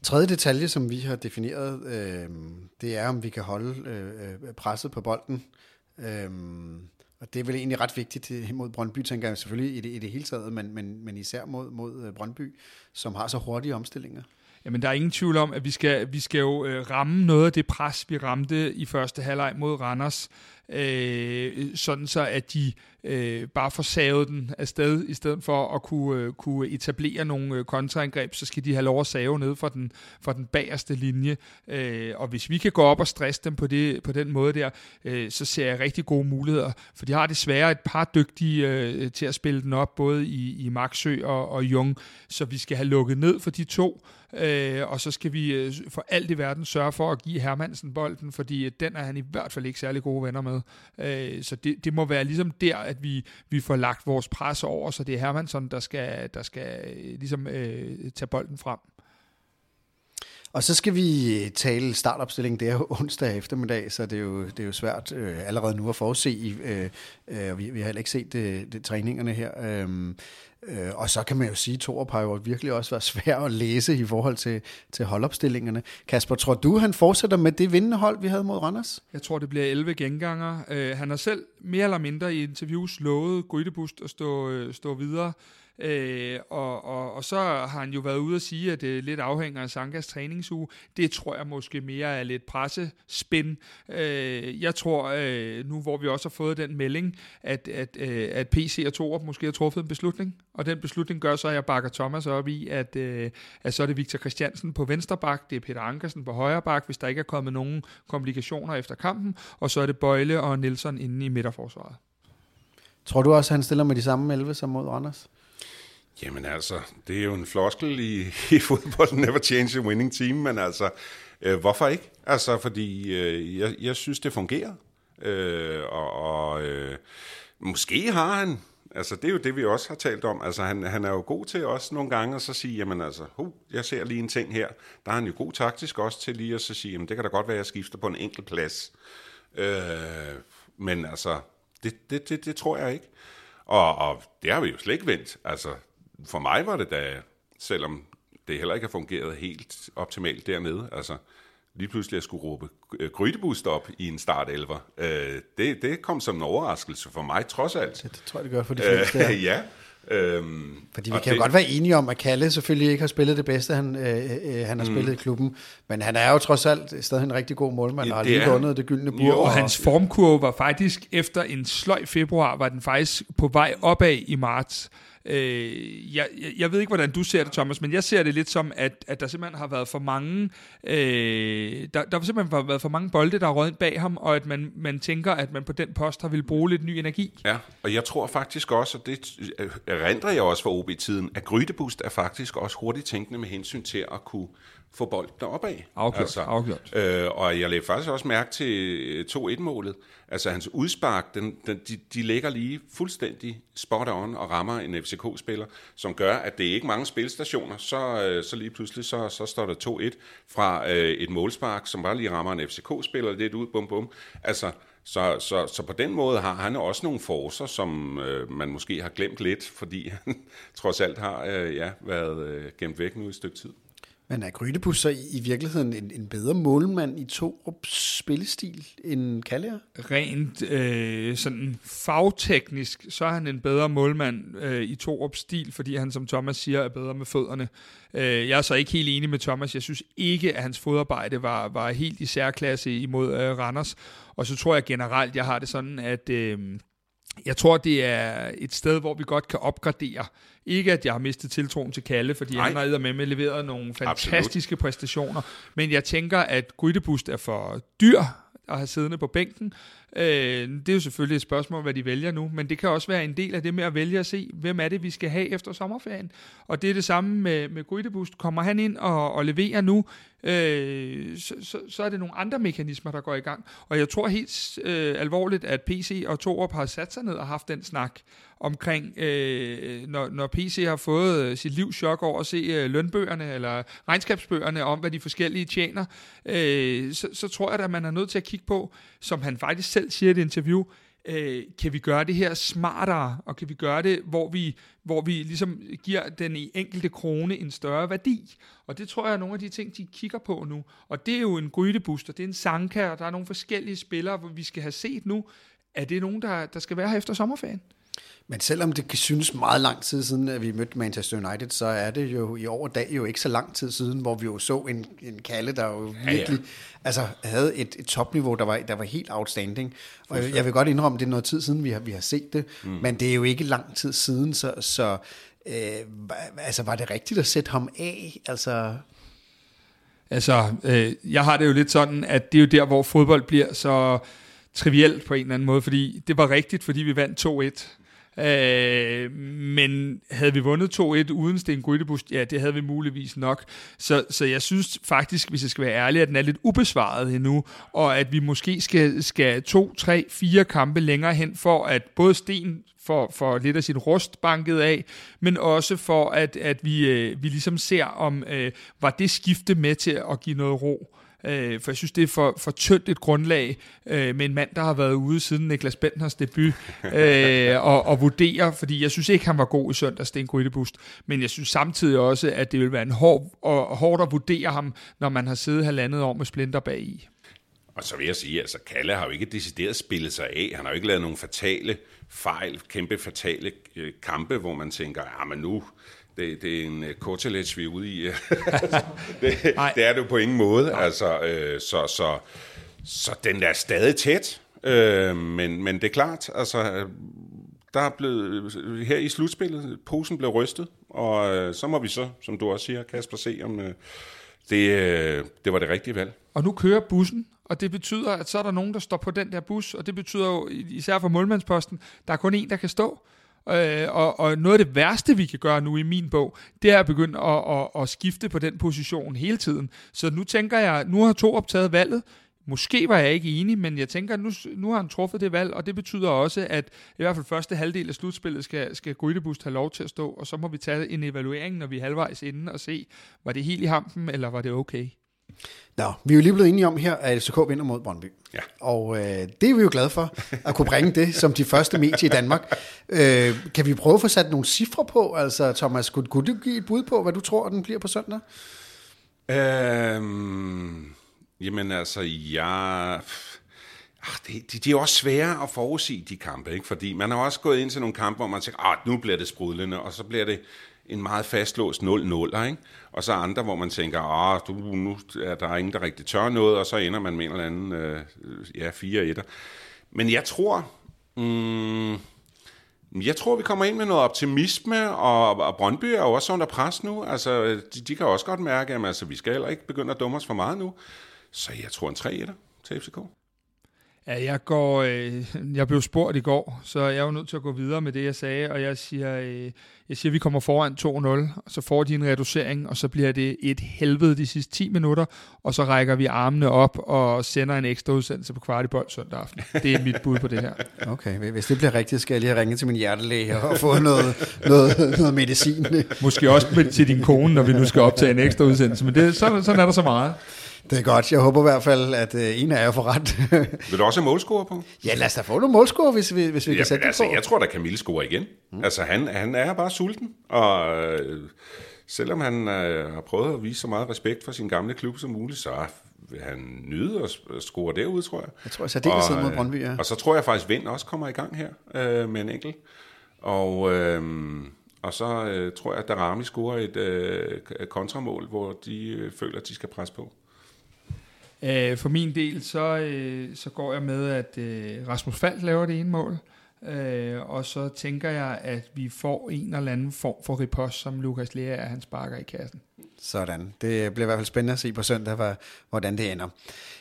Tredje detalje, som vi har defineret, øh, det er, om vi kan holde øh, øh presset på bolden. Øh, Og det er vel egentlig ret vigtigt mod Brøndby, tænker jeg selvfølgelig i det, i det hele taget, men, men, men især mod, mod øh, Brøndby, som har så hurtige omstillinger. Jamen, der er ingen tvivl om, at vi skal, vi skal jo øh, ramme noget af det pres, vi ramte i første halvleg mod Randers, øh, sådan så at de øh, bare får savet den afsted, i stedet for at kunne, øh, kunne etablere nogle øh, kontraangreb, så skal de have lov at save ned fra den, fra den bagerste linje. Øh, og hvis vi kan gå op og stresse dem på, det, på den måde der, øh, så ser jeg rigtig gode muligheder, for de har desværre et par dygtige øh, til at spille den op, både i, i Maxø og, og Jung, så vi skal have lukket ned for de to, øh, og så skal vi øh, for alt i verden sørge for at give Hermansen bolden, fordi øh, den er han i hvert fald ikke særlig gode venner med. Øh, så det, det må være ligesom der, at vi, vi får lagt vores pres over, så det er Hermansson, der skal, der skal øh, ligesom øh, tage bolden frem. Og så skal vi tale startopstilling. Det er jo onsdag eftermiddag, så det er jo, det er jo svært øh, allerede nu at forudse. Øh, øh, vi, vi har heller ikke set øh, det, det, træningerne her. Øh, øh, og så kan man jo sige, at Torup har jo virkelig også været svær at læse i forhold til, til holdopstillingerne. Kasper, tror du, han fortsætter med det vindende hold, vi havde mod Randers? Jeg tror, det bliver 11 genganger. Øh, han har selv mere eller mindre i interviews lovet Grydebust at stå, øh, stå videre. Øh, og, og, og så har han jo været ude at sige, at det lidt afhænger af Sankas træningsuge. Det tror jeg måske mere er lidt pressespind. Øh, jeg tror, øh, nu hvor vi også har fået den melding, at, at, øh, at PC og Torup måske har truffet en beslutning, og den beslutning gør så, at jeg bakker Thomas op i, at, øh, at så er det Victor Christiansen på venstre bak, det er Peter Ankersen på højre bak, hvis der ikke er kommet nogen komplikationer efter kampen, og så er det Bøjle og Nielsen inde i midterforsvaret. Tror du også, at han stiller med de samme 11 som mod Anders? Jamen altså, det er jo en floskel i, i fodbold, never change a winning team, men altså, øh, hvorfor ikke? Altså, fordi øh, jeg, jeg synes, det fungerer. Øh, og og øh, måske har han, altså det er jo det, vi også har talt om, altså han, han er jo god til også nogle gange at så sige, jamen altså, uh, jeg ser lige en ting her, der er han jo god taktisk også til lige at så sige, jamen det kan da godt være, at jeg skifter på en enkelt plads. Øh, men altså, det, det, det, det tror jeg ikke. Og, og det har vi jo slet ikke vendt. Altså, for mig var det da, selvom det heller ikke har fungeret helt optimalt dernede, altså lige pludselig at skulle råbe øh, Grydebust op i en start elver. Øh, det, det kom som en overraskelse for mig, trods alt. Det, det tror jeg, det gør for de fleste. Øh, ja. Øhm, Fordi vi kan det, jo godt være enige om, at Kalle selvfølgelig ikke har spillet det bedste, han, øh, øh, han har mm. spillet i klubben. Men han er jo trods alt stadig en rigtig god målmand, ja, og har lige vundet det gyldne bur. og hans formkurve var faktisk, efter en sløj februar, var den faktisk på vej opad i marts. Øh, jeg, jeg ved ikke, hvordan du ser det, Thomas, men jeg ser det lidt som, at, at der simpelthen har været for mange øh, der, der har simpelthen været for mange bolde, der har røget bag ham, og at man, man tænker, at man på den post har vil bruge lidt ny energi. Ja, og jeg tror faktisk også, og det erindrer jeg også fra OB-tiden, at Grydebust er faktisk også hurtigt tænkende med hensyn til at kunne få bolden opad. Afgjort, altså, afgjort. Øh, og jeg lagde faktisk også mærke til 2-1-målet. Altså hans udspark, den, den, de, de ligger lige fuldstændig spot on og rammer en FCK-spiller, som gør, at det er ikke mange spilstationer, så, øh, så lige pludselig så, så står der 2-1 fra øh, et målspark, som bare lige rammer en FCK-spiller lidt ud, bum bum. Altså, så, så, så på den måde har han også nogle forser, som øh, man måske har glemt lidt, fordi han trods alt har øh, ja, været øh, gemt væk nu i et stykke tid. Men er Grydebus så i virkeligheden en, en bedre målmand i Torups spillestil end Kaller? Rent øh, sådan fagteknisk, så er han en bedre målmand øh, i Torups stil, fordi han, som Thomas siger, er bedre med fødderne. Øh, jeg er så ikke helt enig med Thomas. Jeg synes ikke, at hans fodarbejde var, var helt i særklasse imod øh, Randers. Og så tror jeg generelt, jeg har det sådan, at... Øh, jeg tror, det er et sted, hvor vi godt kan opgradere. Ikke, at jeg har mistet tiltroen til Kalle, fordi Nej. han har med med leveret nogle fantastiske Absolut. præstationer. Men jeg tænker, at Grydebust er for dyr at have siddende på bænken. Øh, det er jo selvfølgelig et spørgsmål, hvad de vælger nu, men det kan også være en del af det med at vælge at se, hvem er det, vi skal have efter sommerferien. Og det er det samme med, med Grydebust. Kommer han ind og, og leverer nu, øh, så, så, så er det nogle andre mekanismer, der går i gang. Og jeg tror helt øh, alvorligt, at PC og Torup har sat sig ned og haft den snak omkring, øh, når, når PC har fået øh, sit livs chok over at se øh, lønbøgerne eller regnskabsbøgerne om, hvad de forskellige tjener, øh, så, så tror jeg, at man er nødt til at kigge på, som han faktisk selv siger i et interview, øh, kan vi gøre det her smartere, og kan vi gøre det, hvor vi, hvor vi ligesom giver den i enkelte krone en større værdi. Og det tror jeg er nogle af de ting, de kigger på nu. Og det er jo en grydebuster, det er en Sanka, og der er nogle forskellige spillere, hvor vi skal have set nu, er det nogen, der, der skal være her efter sommerferien? Men selvom det kan synes meget lang tid siden, at vi mødte Manchester United, så er det jo i år dag jo ikke så lang tid siden, hvor vi jo så en, en Kalle, der jo virkelig ja, ja. Altså, havde et, et topniveau, der var, der var helt outstanding. Og jeg, jeg vil godt indrømme, at det er noget tid siden, vi har, vi har set det, mm. men det er jo ikke lang tid siden, så, så øh, altså, var det rigtigt at sætte ham af? Altså... Altså, øh, jeg har det jo lidt sådan, at det er jo der, hvor fodbold bliver så trivielt på en eller anden måde, fordi det var rigtigt, fordi vi vandt 2-1. Øh, men havde vi vundet 2-1 uden Sten Grydebust, ja, det havde vi muligvis nok. Så, så jeg synes faktisk, hvis jeg skal være ærlig, at den er lidt ubesvaret endnu, og at vi måske skal, skal to, tre, fire kampe længere hen, for at både Sten for, for lidt af sin rust banket af, men også for at, at vi, øh, vi ligesom ser, om øh, var det skifte med til at give noget ro. Øh, for jeg synes, det er for, for tyndt et grundlag øh, med en mand, der har været ude siden Niklas Bentners debut, øh, og, og vurdere, fordi jeg synes ikke, han var god i søndag, Sten Grydebust, men jeg synes samtidig også, at det vil være en hård, og, hårdt at vurdere ham, når man har siddet halvandet år med splinter bag i. Og så vil jeg sige, altså Kalle har jo ikke decideret spillet sig af. Han har jo ikke lavet nogen fatale fejl, kæmpe fatale øh, kampe, hvor man tænker, ja, men nu, det, det er en uh, kortelets, vi er ude i. det, det er det jo på ingen måde. Altså, øh, så, så, så den er stadig tæt. Øh, men, men det er klart, altså, der er blevet, her i slutspillet, posen blev rystet, og øh, så må vi så, som du også siger, Kasper, se om øh, det, øh, det var det rigtige valg. Og nu kører bussen, og det betyder, at så er der nogen, der står på den der bus, og det betyder jo, især for målmandsposten, der er kun en, der kan stå. Øh, og, og noget af det værste, vi kan gøre nu i min bog, det er at begynde at, at, at skifte på den position hele tiden. Så nu tænker jeg, nu har to optaget valget, Måske var jeg ikke enig, men jeg tænker, at nu, nu har han truffet det valg, og det betyder også, at i hvert fald første halvdel af slutspillet skal, skal Grydebust have lov til at stå, og så må vi tage en evaluering, når vi er halvvejs inden, og se, var det helt i hampen, eller var det okay? Nå, vi er jo lige blevet enige om her, at FCK vinder mod Brøndby. Ja. Og øh, det er vi jo glade for, at kunne bringe det som de første medier i Danmark. Øh, kan vi prøve at få sat nogle cifre på? Altså, Thomas, kunne, kunne du give et bud på, hvad du tror, den bliver på søndag? Øhm, jamen altså, jeg... Ah, det, de, de er også svære at forudsige, de kampe, ikke? fordi man har også gået ind til nogle kampe, hvor man tænker, ah, nu bliver det sprudlende, og så bliver det en meget fastlåst 0-0, ikke? Og så andre, hvor man tænker, ah, du, nu er der ingen, der rigtig tør noget, og så ender man med en eller anden, øh, ja, 4-1'er. Men jeg tror, mm, jeg tror, vi kommer ind med noget optimisme, og, og Brøndby er jo også under pres nu. Altså, de, de kan også godt mærke, at altså, vi skal heller ikke begynde at dumme os for meget nu. Så jeg tror en 3-1'er til FCK. Ja, jeg, går, øh, jeg blev spurgt i går, så jeg er jo nødt til at gå videre med det, jeg sagde, og jeg siger, øh, jeg siger, at vi kommer foran 2-0, og så får de en reducering, og så bliver det et helvede de sidste 10 minutter, og så rækker vi armene op og sender en ekstra udsendelse på kvart i bold søndag aften. Det er mit bud på det her. Okay, hvis det bliver rigtigt, skal jeg lige have ringet til min hjertelæge og få noget, noget, noget medicin. Måske også til din kone, når vi nu skal optage en ekstra udsendelse, men det, sådan, sådan er der så meget. Det er godt. Jeg håber i hvert fald, at uh, en af jer får ret. Vil du også have målscore på? Ja, lad os da få nogle målscore, hvis vi, hvis vi ja, kan sætte altså, det på. Jeg tror, der Camille score igen. Mm. Altså, han, han er bare sulten, og øh, selvom han øh, har prøvet at vise så meget respekt for sin gamle klub som muligt, så vil han nyde at score derude, tror jeg. Jeg tror, jeg det og, mod Brøndby, ja. Og så tror jeg faktisk, at Vind også kommer i gang her øh, med en enkelt. Og... Øh, og så øh, tror jeg, at Darami scorer et øh, kontramål, hvor de øh, føler, at de skal presse på. Øh, for min del, så, øh, så går jeg med, at øh, Rasmus Falk laver det ene mål, øh, og så tænker jeg, at vi får en eller anden form for ripost, som Lukas Lea er, han sparker i kassen. Sådan. Det bliver i hvert fald spændende at se på søndag, hvordan det ender.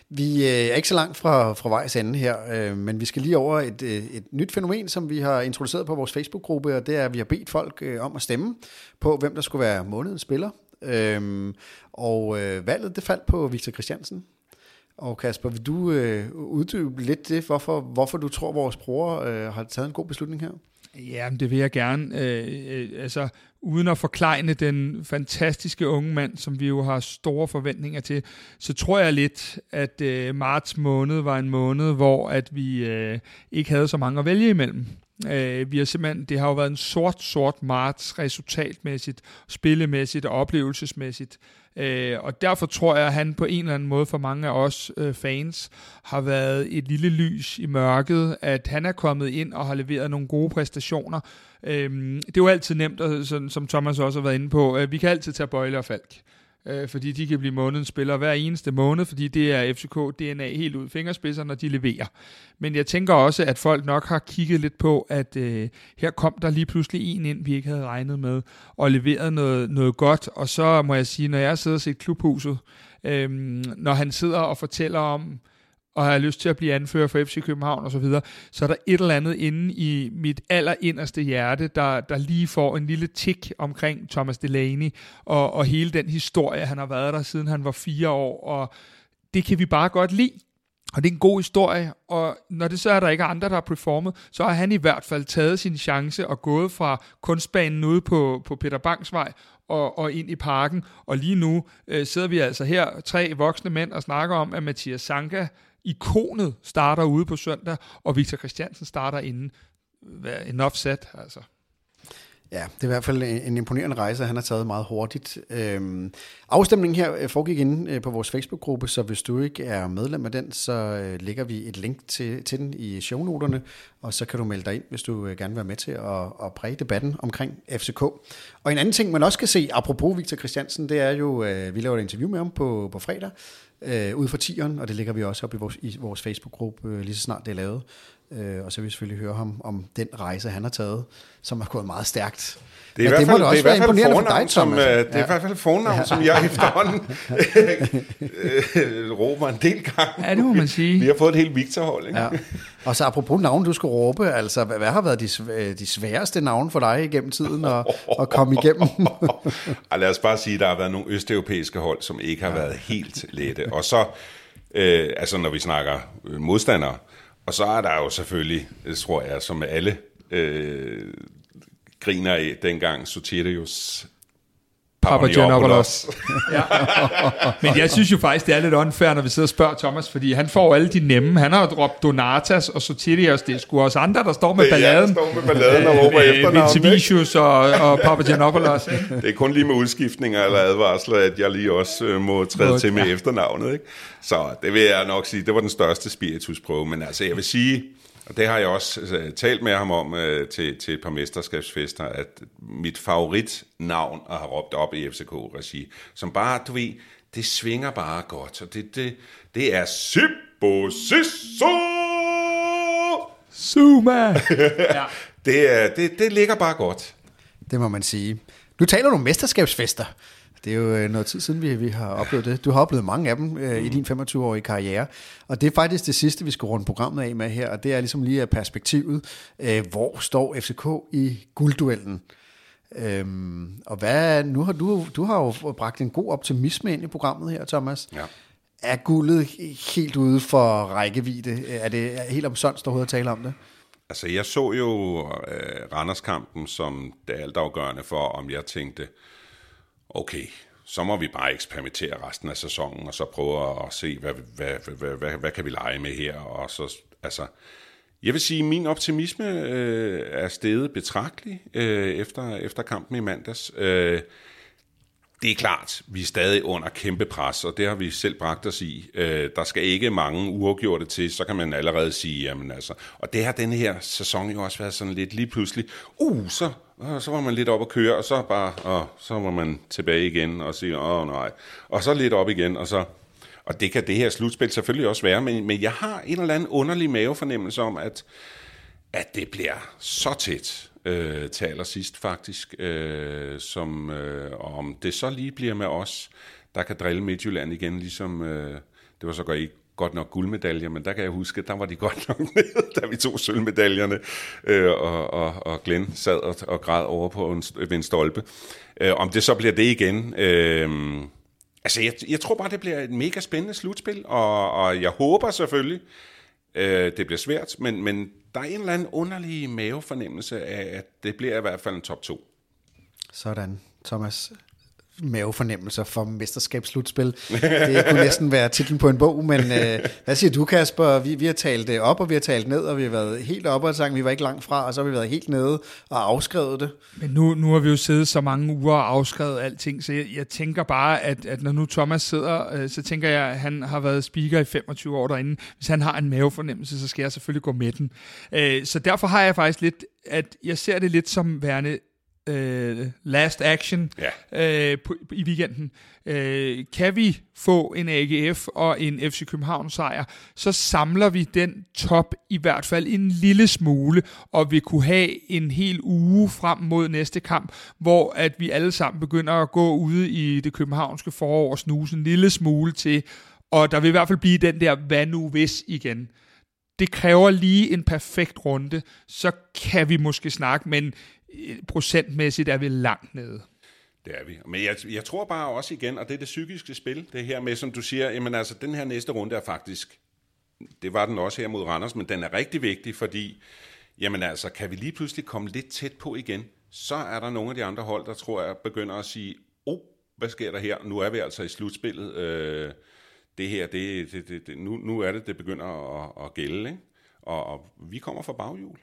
Vi øh, er ikke så langt fra, fra vejs ende her, øh, men vi skal lige over et, øh, et nyt fænomen, som vi har introduceret på vores Facebook-gruppe, og det er, at vi har bedt folk om at stemme på, hvem der skulle være månedens spiller. Øhm, og valget det faldt på Victor Christiansen, og Kasper, vil du øh, uddybe lidt det, hvorfor, hvorfor du tror, vores bror øh, har taget en god beslutning her? Ja, det vil jeg gerne. Øh, øh, altså, uden at forklejne den fantastiske unge mand, som vi jo har store forventninger til, så tror jeg lidt, at øh, marts måned var en måned, hvor at vi øh, ikke havde så mange at vælge imellem. Øh, vi har simpelthen, det har jo været en sort, sort marts resultatmæssigt, spillemæssigt og oplevelsesmæssigt. Øh, og derfor tror jeg, at han på en eller anden måde for mange af os øh, fans har været et lille lys i mørket, at han er kommet ind og har leveret nogle gode præstationer. Øh, det er jo altid nemt, og sådan, som Thomas også har været inde på, øh, vi kan altid tage Bøjle og Falk øh, øh, fordi de kan blive månedens spiller hver eneste måned, fordi det er FCK DNA helt ud fingerspidser, når de leverer. Men jeg tænker også, at folk nok har kigget lidt på, at øh, her kom der lige pludselig en ind, vi ikke havde regnet med, og leveret noget, noget godt, og så må jeg sige, når jeg sidder og set klubhuset, øh, når han sidder og fortæller om, og har lyst til at blive anfører for FC København og så videre, så er der et eller andet inde i mit allerinderste hjerte, der, der lige får en lille tik omkring Thomas Delaney og, og hele den historie, han har været der siden han var fire år, og det kan vi bare godt lide. Og det er en god historie, og når det så er, der ikke er andre, der har performet, så har han i hvert fald taget sin chance og gået fra kunstbanen ude på, på Peter Bangs vej og, og ind i parken. Og lige nu øh, sidder vi altså her, tre voksne mænd, og snakker om, at Mathias Sanka ikonet starter ude på søndag, og Victor Christiansen starter inden. En offset, altså. Ja, det er i hvert fald en imponerende rejse, han har taget meget hurtigt. Øhm, afstemningen her øh, foregik inde øh, på vores Facebook-gruppe, så hvis du ikke er medlem af den, så øh, lægger vi et link til, til den i shownoterne, og så kan du melde dig ind, hvis du gerne vil være med til at, at præge debatten omkring FCK. Og en anden ting, man også kan se, apropos Victor Christiansen, det er jo, vi laver et interview med ham på, på fredag, øh, ud fra tieren, og det lægger vi også op i vores, i vores Facebook-gruppe, øh, lige så snart det er lavet. Øh, og så vil vi selvfølgelig høre ham om den rejse, han har taget, som har gået meget stærkt. Det er, i hvert fald, det, det er i hvert fald fornavn, dig, som, øh, det er ja. i hvert fald fornavn, ja. som jeg efterhånden øh, råber en del gange. Ja, det må man sige. Vi har fået et helt Victor-hold, ikke? Ja. Og så apropos navn, du skal råbe, altså hvad, hvad har været de, de sværeste navne for dig igennem tiden at, at komme igennem? ja, lad os bare sige, at der har været nogle østeuropæiske hold, som ikke har ja. været helt lette. Og så, øh, altså når vi snakker øh, modstandere, og så er der jo selvfølgelig, øh, tror jeg, som alle øh, griner af dengang, Soterius Papagiannopoulos. ja. Men jeg synes jo faktisk, det er lidt unfair, når vi sidder og spørger Thomas, fordi han får alle de nemme. Han har jo droppet Donatas og Sotirios. Det er sgu også andre, der står med balladen. Ja, står med balladen og råber efternavn. Vincevicius og, og Papagiannopoulos. det er kun lige med udskiftninger eller advarsler, at jeg lige også øh, må træde Må, til med efternavnet. Ikke? Så det vil jeg nok sige, det var den største spiritusprøve. Men altså, jeg vil sige, og det har jeg også altså, talt med ham om uh, til, til et par mesterskabsfester, at mit favoritnavn at have råbt op i FCK-regi, som bare, du ved, det svinger bare godt, og det, det, det er Sippo Sisso! Suma! ja. det, det, det ligger bare godt. Det må man sige. Nu taler du om mesterskabsfester. Det er jo øh, noget tid siden, vi, vi har oplevet det. Du har oplevet mange af dem øh, mm. i din 25-årige karriere. Og det er faktisk det sidste, vi skal runde programmet af med her, og det er ligesom lige perspektivet. Øh, hvor står FCK i guldduellen? Øhm, og hvad, nu har du, du har jo bragt en god optimisme ind i programmet her, Thomas. Ja. Er guldet helt ude for rækkevidde? Er det helt omsonst overhovedet at tale om det? Altså, jeg så jo øh, Randerskampen som det altafgørende for, om jeg tænkte, okay, så må vi bare eksperimentere resten af sæsonen, og så prøve at se, hvad, hvad, hvad, hvad, hvad, hvad kan vi lege med her, og så, altså, jeg vil sige, at min optimisme øh, er steget betragteligt øh, efter, efter kampen i mandags. Øh, det er klart, vi er stadig under kæmpe pres, og det har vi selv bragt os i. Øh, der skal ikke mange uafgjorte til, så kan man allerede sige, jamen altså. Og det har denne her sæson jo også været sådan lidt lige pludselig, uh, så, øh, så var man lidt op at køre, og så bare, og så var man tilbage igen og sige, åh oh, nej. Og så lidt op igen, og så, og det kan det her slutspil selvfølgelig også være, men, men jeg har en eller anden underlig mavefornemmelse om, at, at det bliver så tæt øh, til allersidst faktisk, øh, som øh, om det så lige bliver med os, der kan drille Midtjylland igen, ligesom øh, det var så godt ikke godt nok guldmedaljer, men der kan jeg huske, der var de godt nok med, da vi tog sølvmedaljerne, øh, og, og, og Glenn sad og, og græd over på en, ved en stolpe. Øh, om det så bliver det igen... Øh, altså, jeg, jeg tror bare, det bliver et mega spændende slutspil, og, og jeg håber selvfølgelig, øh, det bliver svært, men, men der er en eller anden underlig mavefornemmelse af, at det bliver i hvert fald en top 2. Sådan. Thomas, mavefornemmelser for mesterskabsslutspil. Det kunne næsten være titlen på en bog, men øh, hvad siger du, Kasper? Vi, vi har talt det op, og vi har talt ned, og vi har været helt oppe og sagt, vi var ikke langt fra, og så har vi været helt nede og afskrevet det. Men nu, nu har vi jo siddet så mange uger og afskrevet alting, så jeg, jeg tænker bare, at, at når nu Thomas sidder, øh, så tænker jeg, at han har været speaker i 25 år derinde. Hvis han har en mavefornemmelse, så skal jeg selvfølgelig gå med den. Øh, så derfor har jeg faktisk lidt, at jeg ser det lidt som værende øh, last action Ja. øh, på, i weekenden. Øh, kan vi få en AGF og en FC København sejr, så samler vi den top i hvert fald en lille smule, og vi kunne have en hel uge frem mod næste kamp, hvor at vi alle sammen begynder at gå ude i det københavnske forår og snuse en lille smule til, og der vil i hvert fald blive den der hvad nu hvis igen det kræver lige en perfekt runde, så kan vi måske snakke, men procentmæssigt er vi langt nede. Det er vi. Men jeg, jeg tror bare også igen, og det er det psykiske spil, det her med, som du siger, jamen altså, den her næste runde er faktisk, det var den også her mod Randers, men den er rigtig vigtig, fordi, jamen altså, kan vi lige pludselig komme lidt tæt på igen, så er der nogle af de andre hold, der tror jeg begynder at sige, oh, hvad sker der her? Nu er vi altså i slutspillet. Øh, det her, det, det, det, det, nu, nu er det, det begynder at, at gælde, ikke? Og, og vi kommer fra baghjul.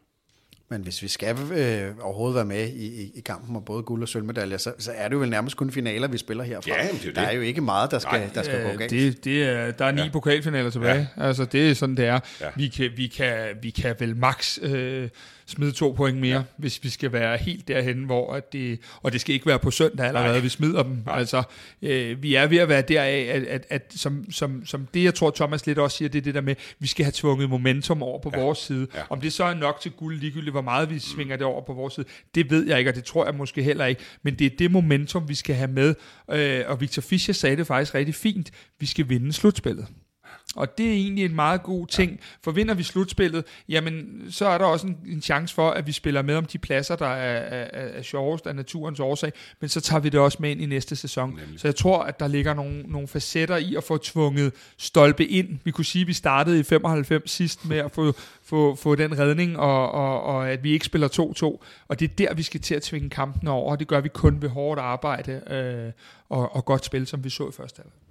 Men hvis vi skal øh, overhovedet være med i, i, i kampen om både guld- og sølvmedaljer, så, så er det jo vel nærmest kun finaler, vi spiller herfra. Ja, det er jo der er jo ikke meget, der skal, Nej. der skal gå Øh, galt. det, det er, der er ni ja. pokalfinaler tilbage. Ja. Altså, det er sådan, det er. Ja. Vi, kan, vi, kan, vi kan vel max øh, smide to point mere, ja. hvis vi skal være helt derhen, hvor at det, og det skal ikke være på søndag allerede, Nej. vi smider dem. Nej. Altså, øh, vi er ved at være deraf, at, at, at som, som, som det, jeg tror, Thomas lidt også siger, det er det der med, vi skal have tvunget momentum over på ja. vores side. Ja. Om det så er nok til guld, ligegyldigt hvor meget vi svinger det over på vores side, det ved jeg ikke, og det tror jeg måske heller ikke. Men det er det momentum, vi skal have med. Øh, og Victor Fischer sagde det faktisk rigtig fint. Vi skal vinde slutspillet. Og det er egentlig en meget god ting, for vinder vi slutspillet, jamen så er der også en, en chance for, at vi spiller med om de pladser, der er, er, er, er sjovest af naturens årsag, men så tager vi det også med ind i næste sæson. Nemlig. Så jeg tror, at der ligger nogle, nogle facetter i at få tvunget stolpe ind. Vi kunne sige, at vi startede i 95 sidst med at få, få, få den redning, og, og, og at vi ikke spiller 2-2. Og det er der, vi skal til at tvinge kampen over, og det gør vi kun ved hårdt arbejde øh, og, og godt spil, som vi så i første halvleg.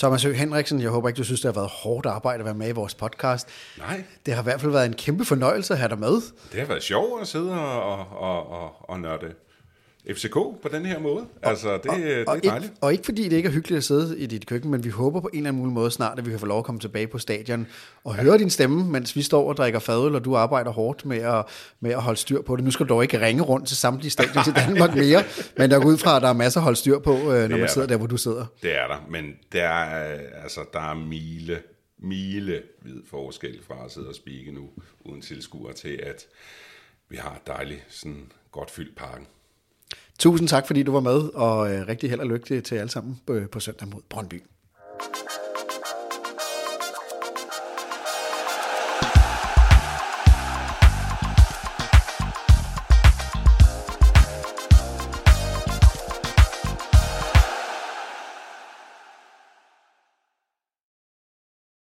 Thomas Høgh Henriksen, jeg håber ikke, du synes, det har været hårdt arbejde at være med i vores podcast. Nej, Det har i hvert fald været en kæmpe fornøjelse at have dig med. det har været sjovt at sidde og, og, og, og, og nørde FCK på den her måde. Altså, det, det og, er dejligt. ikke, og ikke fordi det ikke er hyggeligt at sidde i dit køkken, men vi håber på en eller anden måde snart, at vi kan få lov at komme tilbage på stadion og høre din stemme, mens vi står og drikker fadøl, og du arbejder hårdt med at, med at holde styr på det. Nu skal du dog ikke ringe rundt til samtlige stadion til Danmark mere, men der går ud fra, at der er masser at holde styr på, øh, når man sidder der. der, hvor du sidder. Det er der, men der er, altså, der er mile, mile vid forskel fra at sidde og spike nu, uden tilskuer til, at vi har et dejligt, sådan godt fyldt parken. Tusind tak, fordi du var med, og øh, rigtig held og lykke til, alle sammen øh, på søndag mod Brøndby.